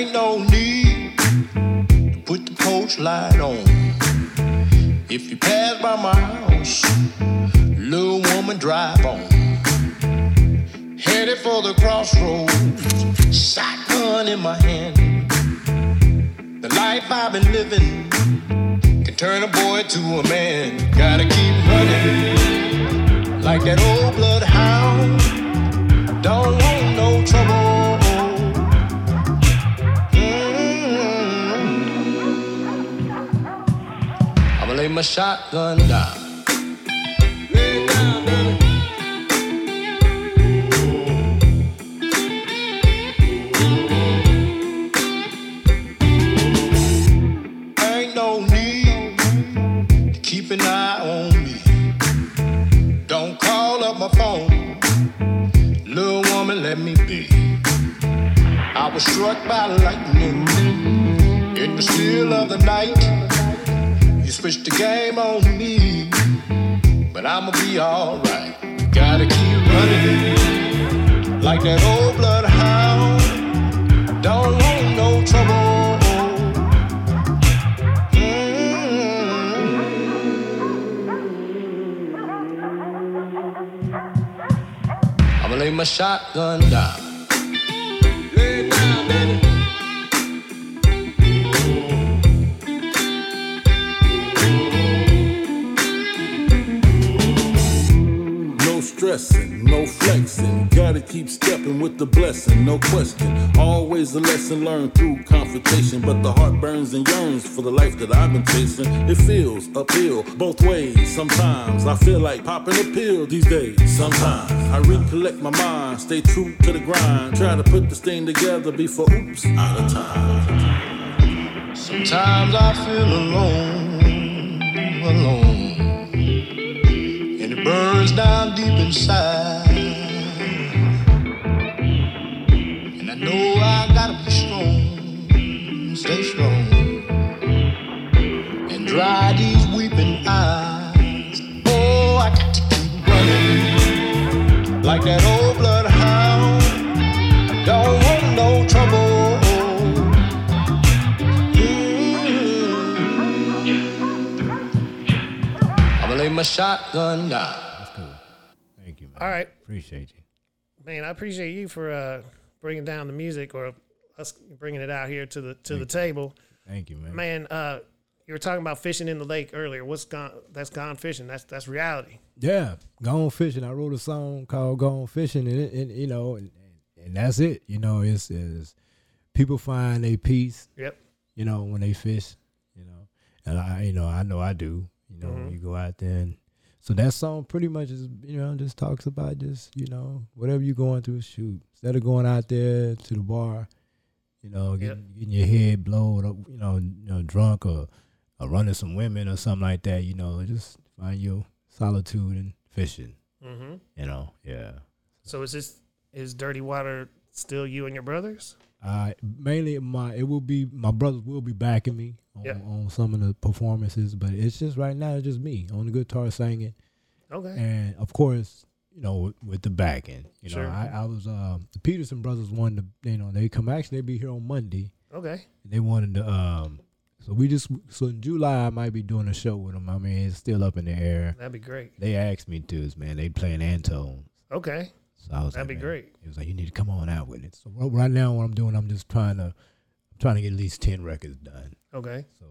Ain't no need to put the porch light on. If you pass by my house, little woman drive on. Headed for the crossroads, shotgun in my hand. The life I've been living can turn a boy to a man. Gotta keep running like that old bloodhound. Don't want no trouble. Be. I was struck by lightning in the still of the night. You switched the game on me, but I'ma be alright. Gotta keep running like that old bloodhound. Don't want no trouble. Mm. I'ma lay my shotgun down. Flexing. Gotta keep stepping with the blessing, no question. Always a lesson learned through confrontation. But the heart burns and yearns for the life that I've been chasing. It feels uphill both ways. Sometimes I feel like popping a pill these days. Sometimes I recollect my mind, stay true to the grind. Try to put this thing together before oops, out of time. Sometimes I feel alone, alone. And it burns down deep inside. All right, Appreciate you. man. I appreciate you for uh, bringing down the music or us bringing it out here to the to the table. Thank you, man. Man, uh, you were talking about fishing in the lake earlier. What's gone? That's gone fishing. That's that's reality. Yeah, gone fishing. I wrote a song called "Gone Fishing," and, it, and you know, and, and that's it. You know, it's, it's people find a peace. Yep. You know, when they fish. You know, and I, you know, I know I do. You know, Mhm. you go out there and so that song pretty much is, you know, just talks about just, you know, whatever you're going through, shoot. Instead of going out there to the bar, you know, getting, getting your head blown up, you know, you know, drunk or, or running some women or something like that, you know, just find your solitude and fishing. Mm-hmm. You know, yeah. So is this is Dirty Water still you and your brothers? Uh, mainly my it will be my brothers will be backing me on, on some of the performances, but it's just right now it's just me on the guitar singing, Okay. and of course you know with, with the backing. You Sure. know, I, I was um the Peterson brothers wanted to you know they come actually they be here on Monday. Okay. They wanted to um so we just so in July I might be doing a show with them. I mean it's still up in the air. That'd be great. They asked me to, man. They playing Antone's. Okay. So I was That'd like, be great. It was like you need to come on out with it. So right- now, what I'm doing, I'm just trying to, I'm trying to get at least ten records done. Okay. So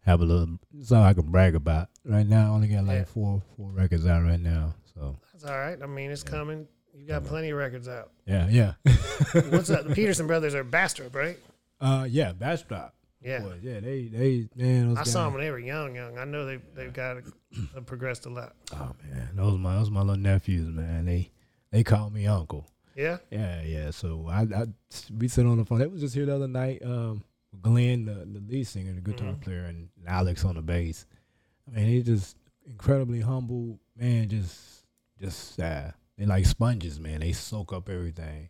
have a little something I can brag about. Right now, I only got like Yeah. four four records out right now. So That's all right. I mean, it's Yeah. coming. You got plenty of records out. yeah, yeah, What's up? The Peterson brothers are Bastrop, right? uh, yeah, Bastrop. Yeah. Boys, yeah, they they man. Those I saw them when they were young, young. I know they they've got uh, progressed a lot. Oh man, those my those my little nephews, man. They they call me uncle. Yeah. Yeah, yeah. So I, I we sit on the phone. They was just here the other night. Um, Glenn, the, the lead singer, the guitar Mhm. player, and Alex on the bass. I mean, he just incredibly humble man. Just just uh, they like sponges, man. They soak up everything,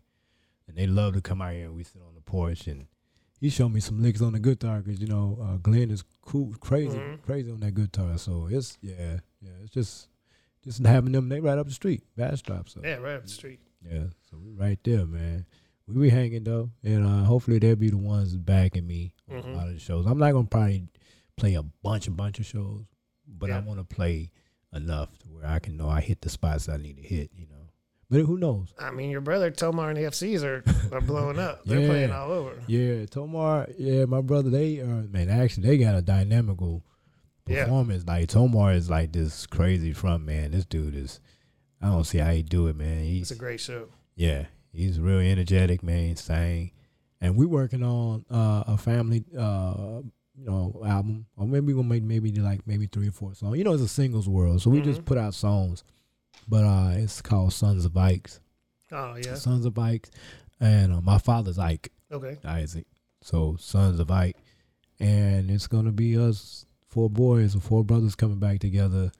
and they love to come out here and we sit on the porch and he showed me some licks on the guitar because you know uh, Glenn is cool, crazy, Mhm. crazy on that guitar. So it's yeah, yeah. It's just just having them. They right up the street, Bastrop. So Yeah, right up the street. yeah, so we right there, man. We be hanging though, and uh, hopefully they'll be the ones backing me on Mhm. a lot of the shows. I'm not gonna probably play a bunch, a bunch of shows, but I want to play enough to where I can know I hit the spots I need to hit. You know, but who knows? I mean, your brother Tomar and the FCs are, are blowing up. They're Yeah. playing all over. Yeah, Tomar. Yeah, my brother. They are man. Actually, they got a dynamical Yeah. performance. Like Tomar is like this crazy front man. This dude is. I don't see how he do it, man. He's It's a great show. Yeah, he's real energetic, man. Sang, and we working on uh, a family, uh, you know, album, or maybe we'll make maybe like maybe three or four songs. You know, it's a singles world, so we just Mhm. put out songs, but uh, it's called Sons of Ikes. Oh yeah. Sons of Ikes, and uh, my father's Ike Okay. Isaac, so Sons of Ike, and it's gonna be us four boys or four brothers coming back together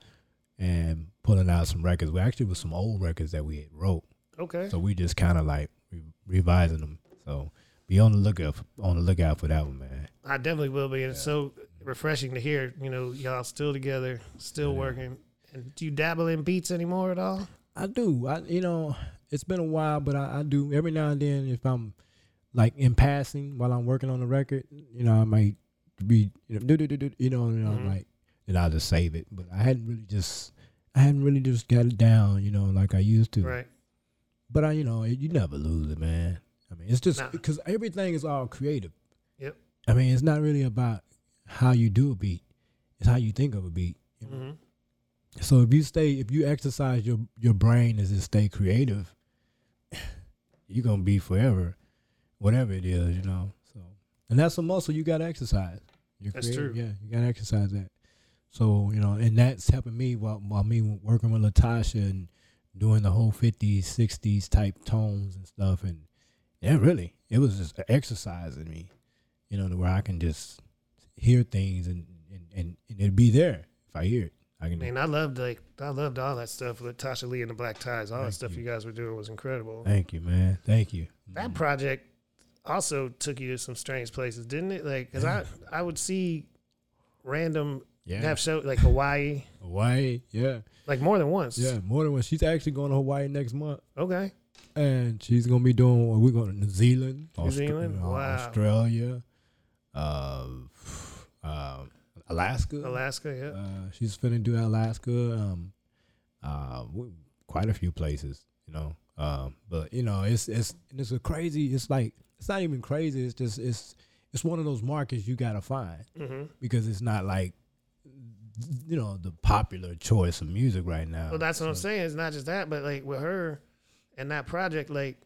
and pulling out some records. We actually was some old records that we had wrote. Okay. So we just kind of like re- revising them. So be on the lookout on the lookout for that one, man. I definitely will be. And it's so refreshing to hear, you know, y'all still together, still Yeah. working. And do you dabble in beats anymore at all? I do. I you know it's been a while, but I, I do every now and then if I'm like in passing while I'm working on the record, you know, I might be you know do do do do you know, you know Mhm. like and I'll just save it. But I hadn't really just I hadn't really just got it down, you know, like I used to. Right. But I you know you never lose it, man. I mean it's just Nah. because everything is all creative. Yep. I mean, it's not really about how you do a beat; it's how you think of a beat. you know? hmm So if you stay, if you exercise your your brain as to stay creative, you're gonna be forever, whatever it is, you know. And that's a muscle you gotta exercise. You're That's creative, true. Yeah, you gotta exercise that. So you know, and that's helping me while while me working with Latasha and doing the whole 50s, 60s type tones and stuff. And yeah, really, it was just exercising me, you know, to where I can just hear things and and and, and it'd be there if I hear it. I can. Man, I loved like I loved all that stuff with Tasha Lee and the Black Ties. All that stuff you. you. guys were doing was incredible. Thank you, man. Thank you. That mm. project also took you to some strange places, didn't it? Like, cause I I would see random yeah. have show like Hawaii, Hawaii. Yeah. like more than once. Yeah. More than once. She's actually going to Hawaii next month. Okay. And she's gonna be doing. We're going to New Zealand, New Zealand? uh, Wow. Australia, uh, uh, Alaska. Alaska. Yeah. Uh, she's finna do Alaska. Um, uh, quite a few places, you know. Um, but you know, it's it's it's a crazy. It's like it's not even crazy. It's just it's it's one of those markets you gotta find hmm because it's not like you know the popular choice of music right now. Well, that's what I'm saying. It's not just that, but like with her and that project, like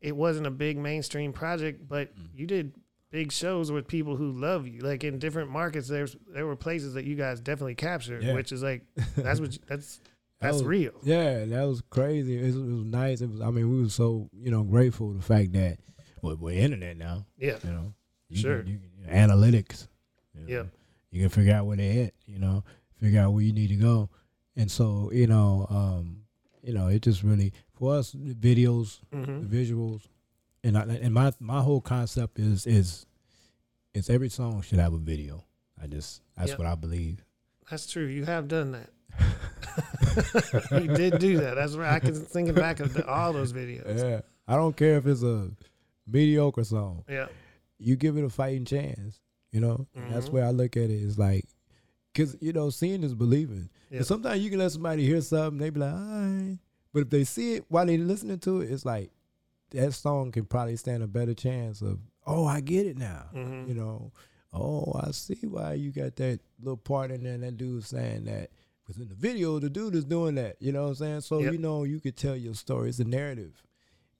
it wasn't a big mainstream project, but Mm. you did big shows with people who love you. Like in different markets, there's there were places that you guys definitely captured, Yeah. which is like that's what you, that's That that's was- real. Yeah, that was crazy. It was, it was nice. It was. I mean, we were so you know grateful the fact that well, we're internet now. Yeah. You know, you Sure. Can, you can, analytics. You know, Yeah. You can figure out where they're at. You know, figure out where you need to go. And so you know, um, you know, it just really for us the videos, hmm the visuals, and I, and my my whole concept is is is every song should have a video. I just that's Yep. what I believe. That's true. You have done that. you did do that. That's right. I can thinking back of the, all those videos. Yeah, I don't care if it's a mediocre song. Yeah. you give it a fighting chance. You know, And that's where I look at it. It's like, cause you know, seeing is believing. Yeah. And sometimes you can let somebody hear something, they be like, all right. But if they see it while they listening to it, it's like that song can probably stand a better chance of, oh, I get it now. Mhm. You know, oh, I see why you got that little part in there. And that dude saying that. Because in the video, the dude is doing that. You know what I'm saying? So Yep. you know, you could tell your story. It's a narrative.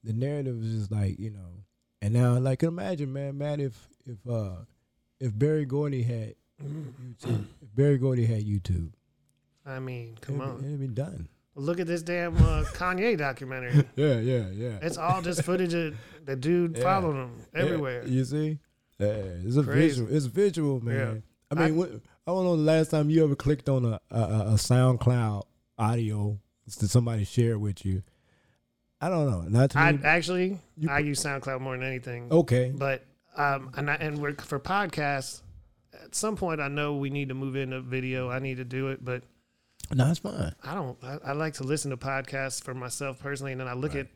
The narrative is just like you know. And now, like, imagine, man, Matt, if if uh if Berry Gordy had YouTube, if Berry Gordy had YouTube, I mean, come it'd, on. it'd be done. Look at this damn uh, Kanye documentary. Yeah, yeah, yeah. It's all just footage of the dude Yeah. following him everywhere. Yeah, you see, yeah, it's a Crazy. visual. It's visual, man. Yeah. I mean, I- what, I don't know the last time you ever clicked on a a, a SoundCloud audio to somebody share it with you. I don't know. Not to I me- actually You I use SoundCloud more than anything. okay. But um, and I, and we're for podcasts. At some point, I know we need to move into video. I need to do it, but No, it's fine. I don't. I, I like to listen to podcasts for myself personally, and then I look at.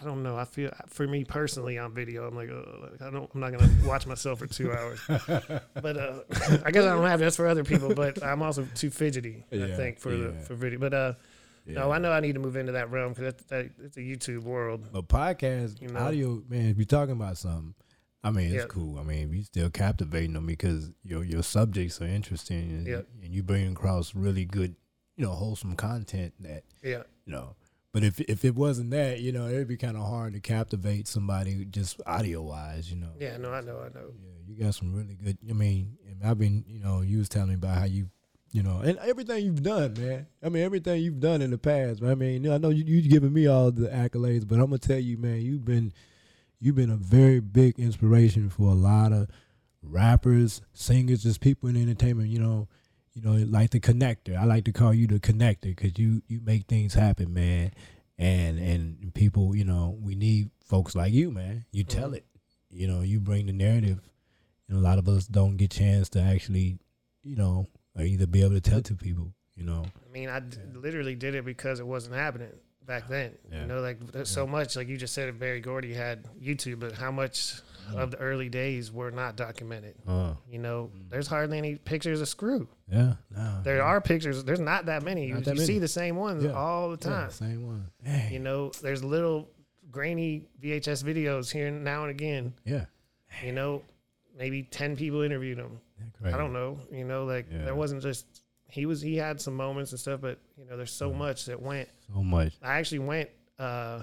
I don't know. I feel for me personally on video, I'm like, oh, I don't. I'm not gonna watch myself for two hours. but uh, I guess I don't have that's for other people. But I'm also too fidgety. I Yeah, think for the yeah. for video. But uh, no, I know I need to move into that realm because that, it's a YouTube world. But podcast, You know? audio, man, if you're talking about something, I mean, it's Yeah. cool. I mean, you still captivating them because your your subjects are interesting and, Yeah. and you bring across really good, you know, wholesome content that, Yeah. you know. But if if it wasn't that, you know, it'd be kind of hard to captivate somebody just audio wise, you know. Yeah. No, I know. I know. Yeah, you got some really good. I mean, and I've been, you know, you was telling me about how you, you know, and everything you've done, man. I mean, everything you've done in the past. I mean, I know you you giving me all the accolades, but I'm gonna tell you, man, you've been, you've been a very big inspiration for a lot of rappers, singers, just people in entertainment. You know, you know, like the connector. I like to call you the connector because you you make things happen, man. And and people, you know, we need folks like you, man. You mm-hmm. tell it. You know, you bring the narrative and a lot of us don't get chance to actually, you know, or either be able to tell to people, you know. I mean, I d- literally did it because it wasn't happening back then. Yeah. You know, like there's so much, like you just said, Berry Gordy had YouTube, but how much of the early days were not documented? Uh, You know, there's hardly any pictures of Screw. yeah, no, There are pictures. There's not that many. You, that you see the same ones Yeah. all the yeah, time. same one. Dang. You know, there's little grainy VHS videos here and now and again. yeah, You know, maybe ten people interviewed him. crazy. I don't know. You know, like Yeah. there wasn't just he was he had some moments and stuff, but you know, there's so much that went. so much. I actually went uh,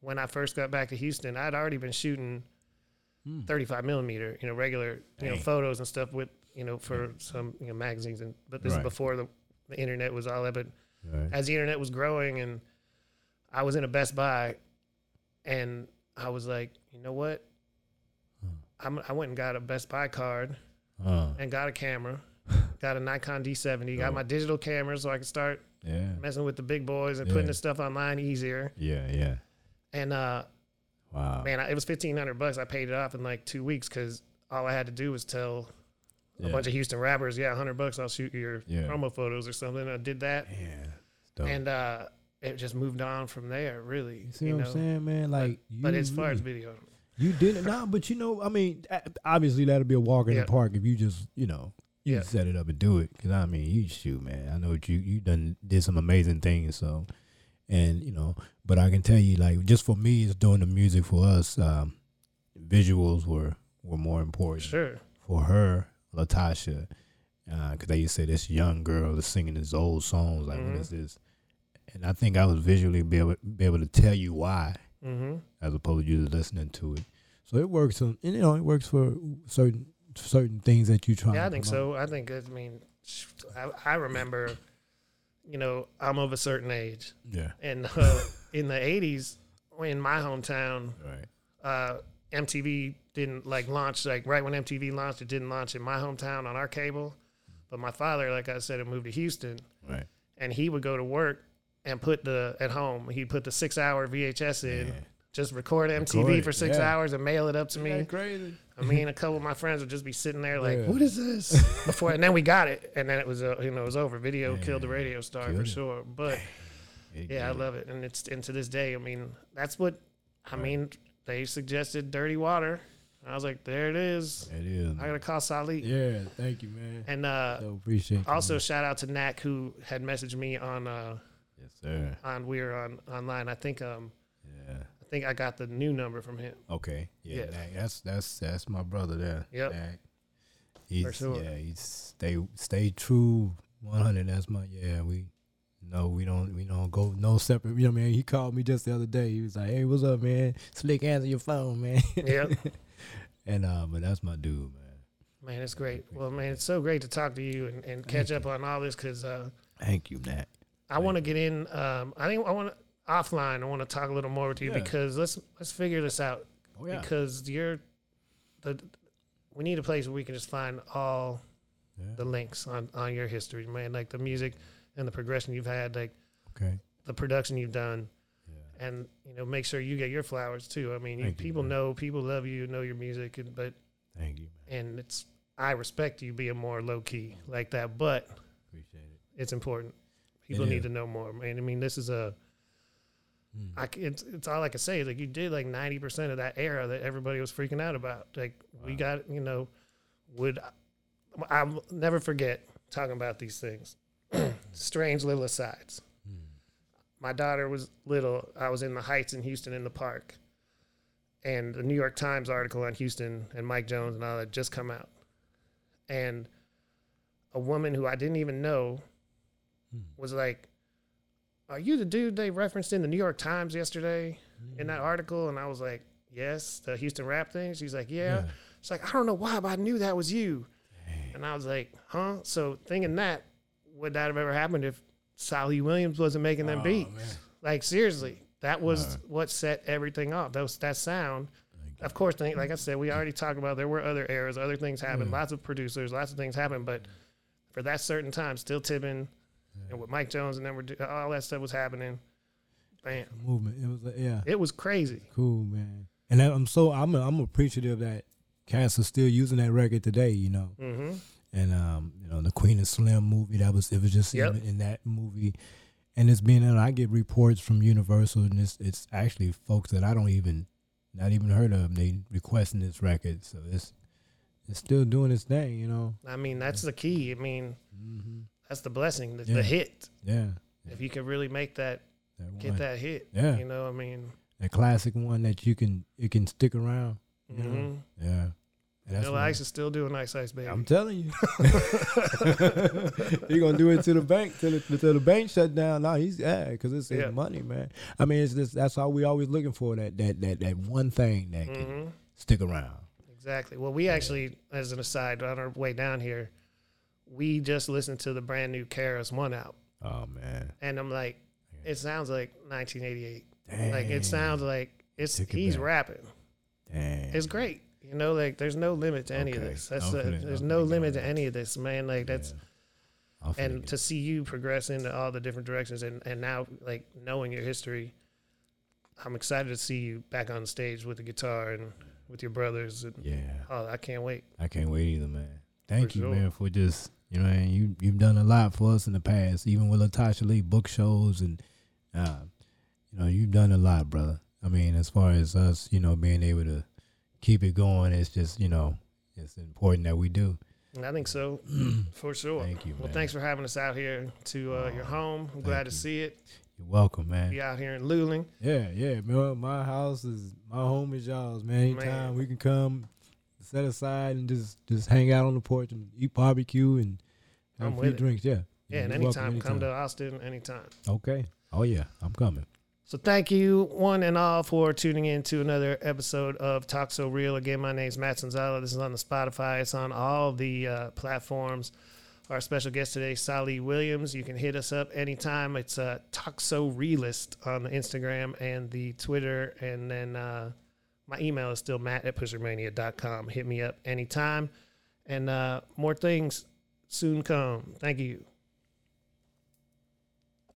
when I first got back to Houston. I'd already been shooting Hmm. 35 millimeter, you know, regular you know photos and stuff with you know for some you know magazines and but this Right. is before the, the internet was all that. But Right. as the internet was growing and I was in a Best Buy and I was like, you know what? I'm, I went and got a Best Buy card Uh, and got a camera, got a Nikon D70, got Oh. my digital camera so I could start yeah, messing with the big boys and putting Yeah. this stuff online easier. yeah, yeah. And uh, Wow. man, I, it was fifteen hundred bucks. I paid it off in like two weeks because all I had to do was tell a bunch of Houston rappers, "Yeah, hundred bucks, I'll shoot your Yeah. promo photos or something." I did that, yeah. And uh, it just moved on from there. Really, you see you what know. I'm saying, man? Like, But you as far as video, You didn't no, but you know, I mean, obviously that'll be a walk in Yeah. the park if you just, you know, you Yeah. set it up and do it. Because I mean, you shoot, man. I know what you you done did some amazing things. So, and you know, but I can tell you, like, just for me, it's doing the music for us. Um, visuals were were more important sure, for her, Latasha, because they used to say this young girl is singing these old songs. Like, Mhm. what is this? And I think I was visually be able be able to tell you why hmm as opposed to you listening to it. So it works on, and, you know, it works for certain certain things that you try. yeah, I think so. I think I mean, I, I remember, you know, I'm of a certain age, Yeah, and uh, in the '80s, in my hometown, right. uh, MTV didn't like launch like right when MTV launched. It didn't launch in my hometown on our cable, but my father, like I said, had moved to Houston, Right. and he would go to work and put the at home. He put the six hour VHS in, Yeah. Just record MTV Record for six yeah. hours and mail it up to me. crazy? I mean, a couple of my friends would just be sitting there like, Yeah. "What is this?" Before, and then we got it, and then it was uh, you know it was over. Video killed the radio star Killed for sure, but. Yeah, I love it, and it's and to this day. I mean, that's what I mean. They suggested dirty water. I was like, there it is. It is. I gotta call Salih. Yeah, thank you, man. And uh, so appreciate. you, also man. shout out to Knack who had messaged me on uh yes, sir. on we were on online. I think um Yeah. I think I got the new number from him. Okay. Yeah. Yeah. Dak, that's that's that's my brother there. Yep. Dak. He's, sure. Yeah. He's stay stay true. One hundred. That's my yeah. We. No, we don't. We don't go no separate. You know, what I mean, he called me just the other day. He was like, "Hey, what's up, man? Slick, answer your phone, man." Yep. and uh, but that's my dude, man. Man, it's great. Well, man, it's so great to talk to you and, and catch up on all this because uh, Thank you, Matt. I want to get in. Um, I think I want to offline. I want to talk a little more with you Yeah. because let's let's figure this out. Oh yeah. because you're the we need a place where we can just find all Yeah. the links on on your history man like the music and the progression you've had, like Okay. the production you've done, Yeah. and you know, make sure you get your flowers too. I mean, you, Thank you, people know, people love you, know your music, and, but Thank you, man. and it's I respect you being more low key like that, but Appreciate it. it's important. People need to know more, man. I mean, this is a. I c it's it's all I can say. Like you did like ninety percent of that era that everybody was freaking out about. Like we got you know, would I'll never forget talking about these things. Strange little asides. Mm. My daughter was little. I was in the Heights in Houston in the park, and the New York Times article on Houston and Mike Jones and all that just come out, and a woman who I didn't even know Hmm. was like, "Are you the dude they referenced in the New York Times yesterday in that article?" And I was like, "Yes, the Houston rap thing." She's like, "Yeah." Yeah. She's like, "I don't know why, but I knew that was you." Dang. And I was like, "Huh?" So thinking that would that have ever happened if Salih Williams wasn't making them Oh, beats? man. Like seriously, that was Right. what set everything off. That was that sound. Of course, like I said, we already talked about there were other eras, other things happened, lots of producers, lots of things happened, but for that certain time, still Tippin and with Mike Jones and then we're do- all that stuff was happening. Bam, Movement. It was like, yeah. it was crazy. Cool, man. And I'm so I'm I'm appreciative that cats are still using that record today. You know, hmm and um, you know the Queen of Slim movie that was it was just Yep. in, in that movie, and it's being and I get reports from Universal and it's it's actually folks that I don't even not even heard of. They requesting this record, so it's it's still doing its thing. You know. I mean, that's the key. I mean, Mm-hmm. That's the blessing, the, Yeah. the hit. Yeah. If you can really make that, That get that hit, Yeah. you know, I mean, a classic one that you can it can stick around. You know? mhm. Yeah. And what- Ice is still doing Ice Ice Baby. I'm telling you, he gonna do it to the bank till the, till the bank shut down. No, he's yeah, because it's his Yeah. money, man. I mean, it's just that's all we always looking for that that that that one thing that can hmm stick around. Exactly. Well, we actually, as an aside, on our way down here, we just listened to the brand new KRS-One out, Oh man, and I'm like, it sounds like 1988. Dang. Like it sounds like it's it he's back. rapping. Dang. It's great. You know, like there's no limit to any of this. That's uh, there's no limit to any of this, man. Like that's Yeah. And to see you progress into all the different directions and and now like knowing your history, I'm excited to see you back on stage with the guitar and with your brothers. And, yeah, oh, I can't wait. I can't wait either, man. Thank For you, sure. man, for just you know, man, you you've done a lot for us in the past, even with Latasha Lee book shows and uh, you know, you've done a lot, brother. I mean, as far as us, you know, being able to keep it going, it's just you know, it's important that we do. I think so, for sure. Thank you, Well, thanks for having us out here to uh, your home. I'm glad to see it. You're welcome, man. Be out here in Luling. Yeah, yeah, man. My house is my home is y'all's, man. Anytime Man. we can come, set aside and just just hang out on the porch and eat barbecue and have I'm a few drinks. Yeah, Yeah, and you're anytime, come to. Austin anytime. Okay. Oh yeah, I'm coming. So thank you, one and all, for tuning in to another episode of Talk So Real. Again, my name is Matt Sonzala. This is on the Spotify. It's on all the uh, platforms. Our special guest today, Salih Williams. You can hit us up anytime. It's uh, Talk So Realist on the Instagram and the Twitter. And then uh, my email is still matt at pushermania.com. Hit me up anytime. And uh, more things soon come. Thank you.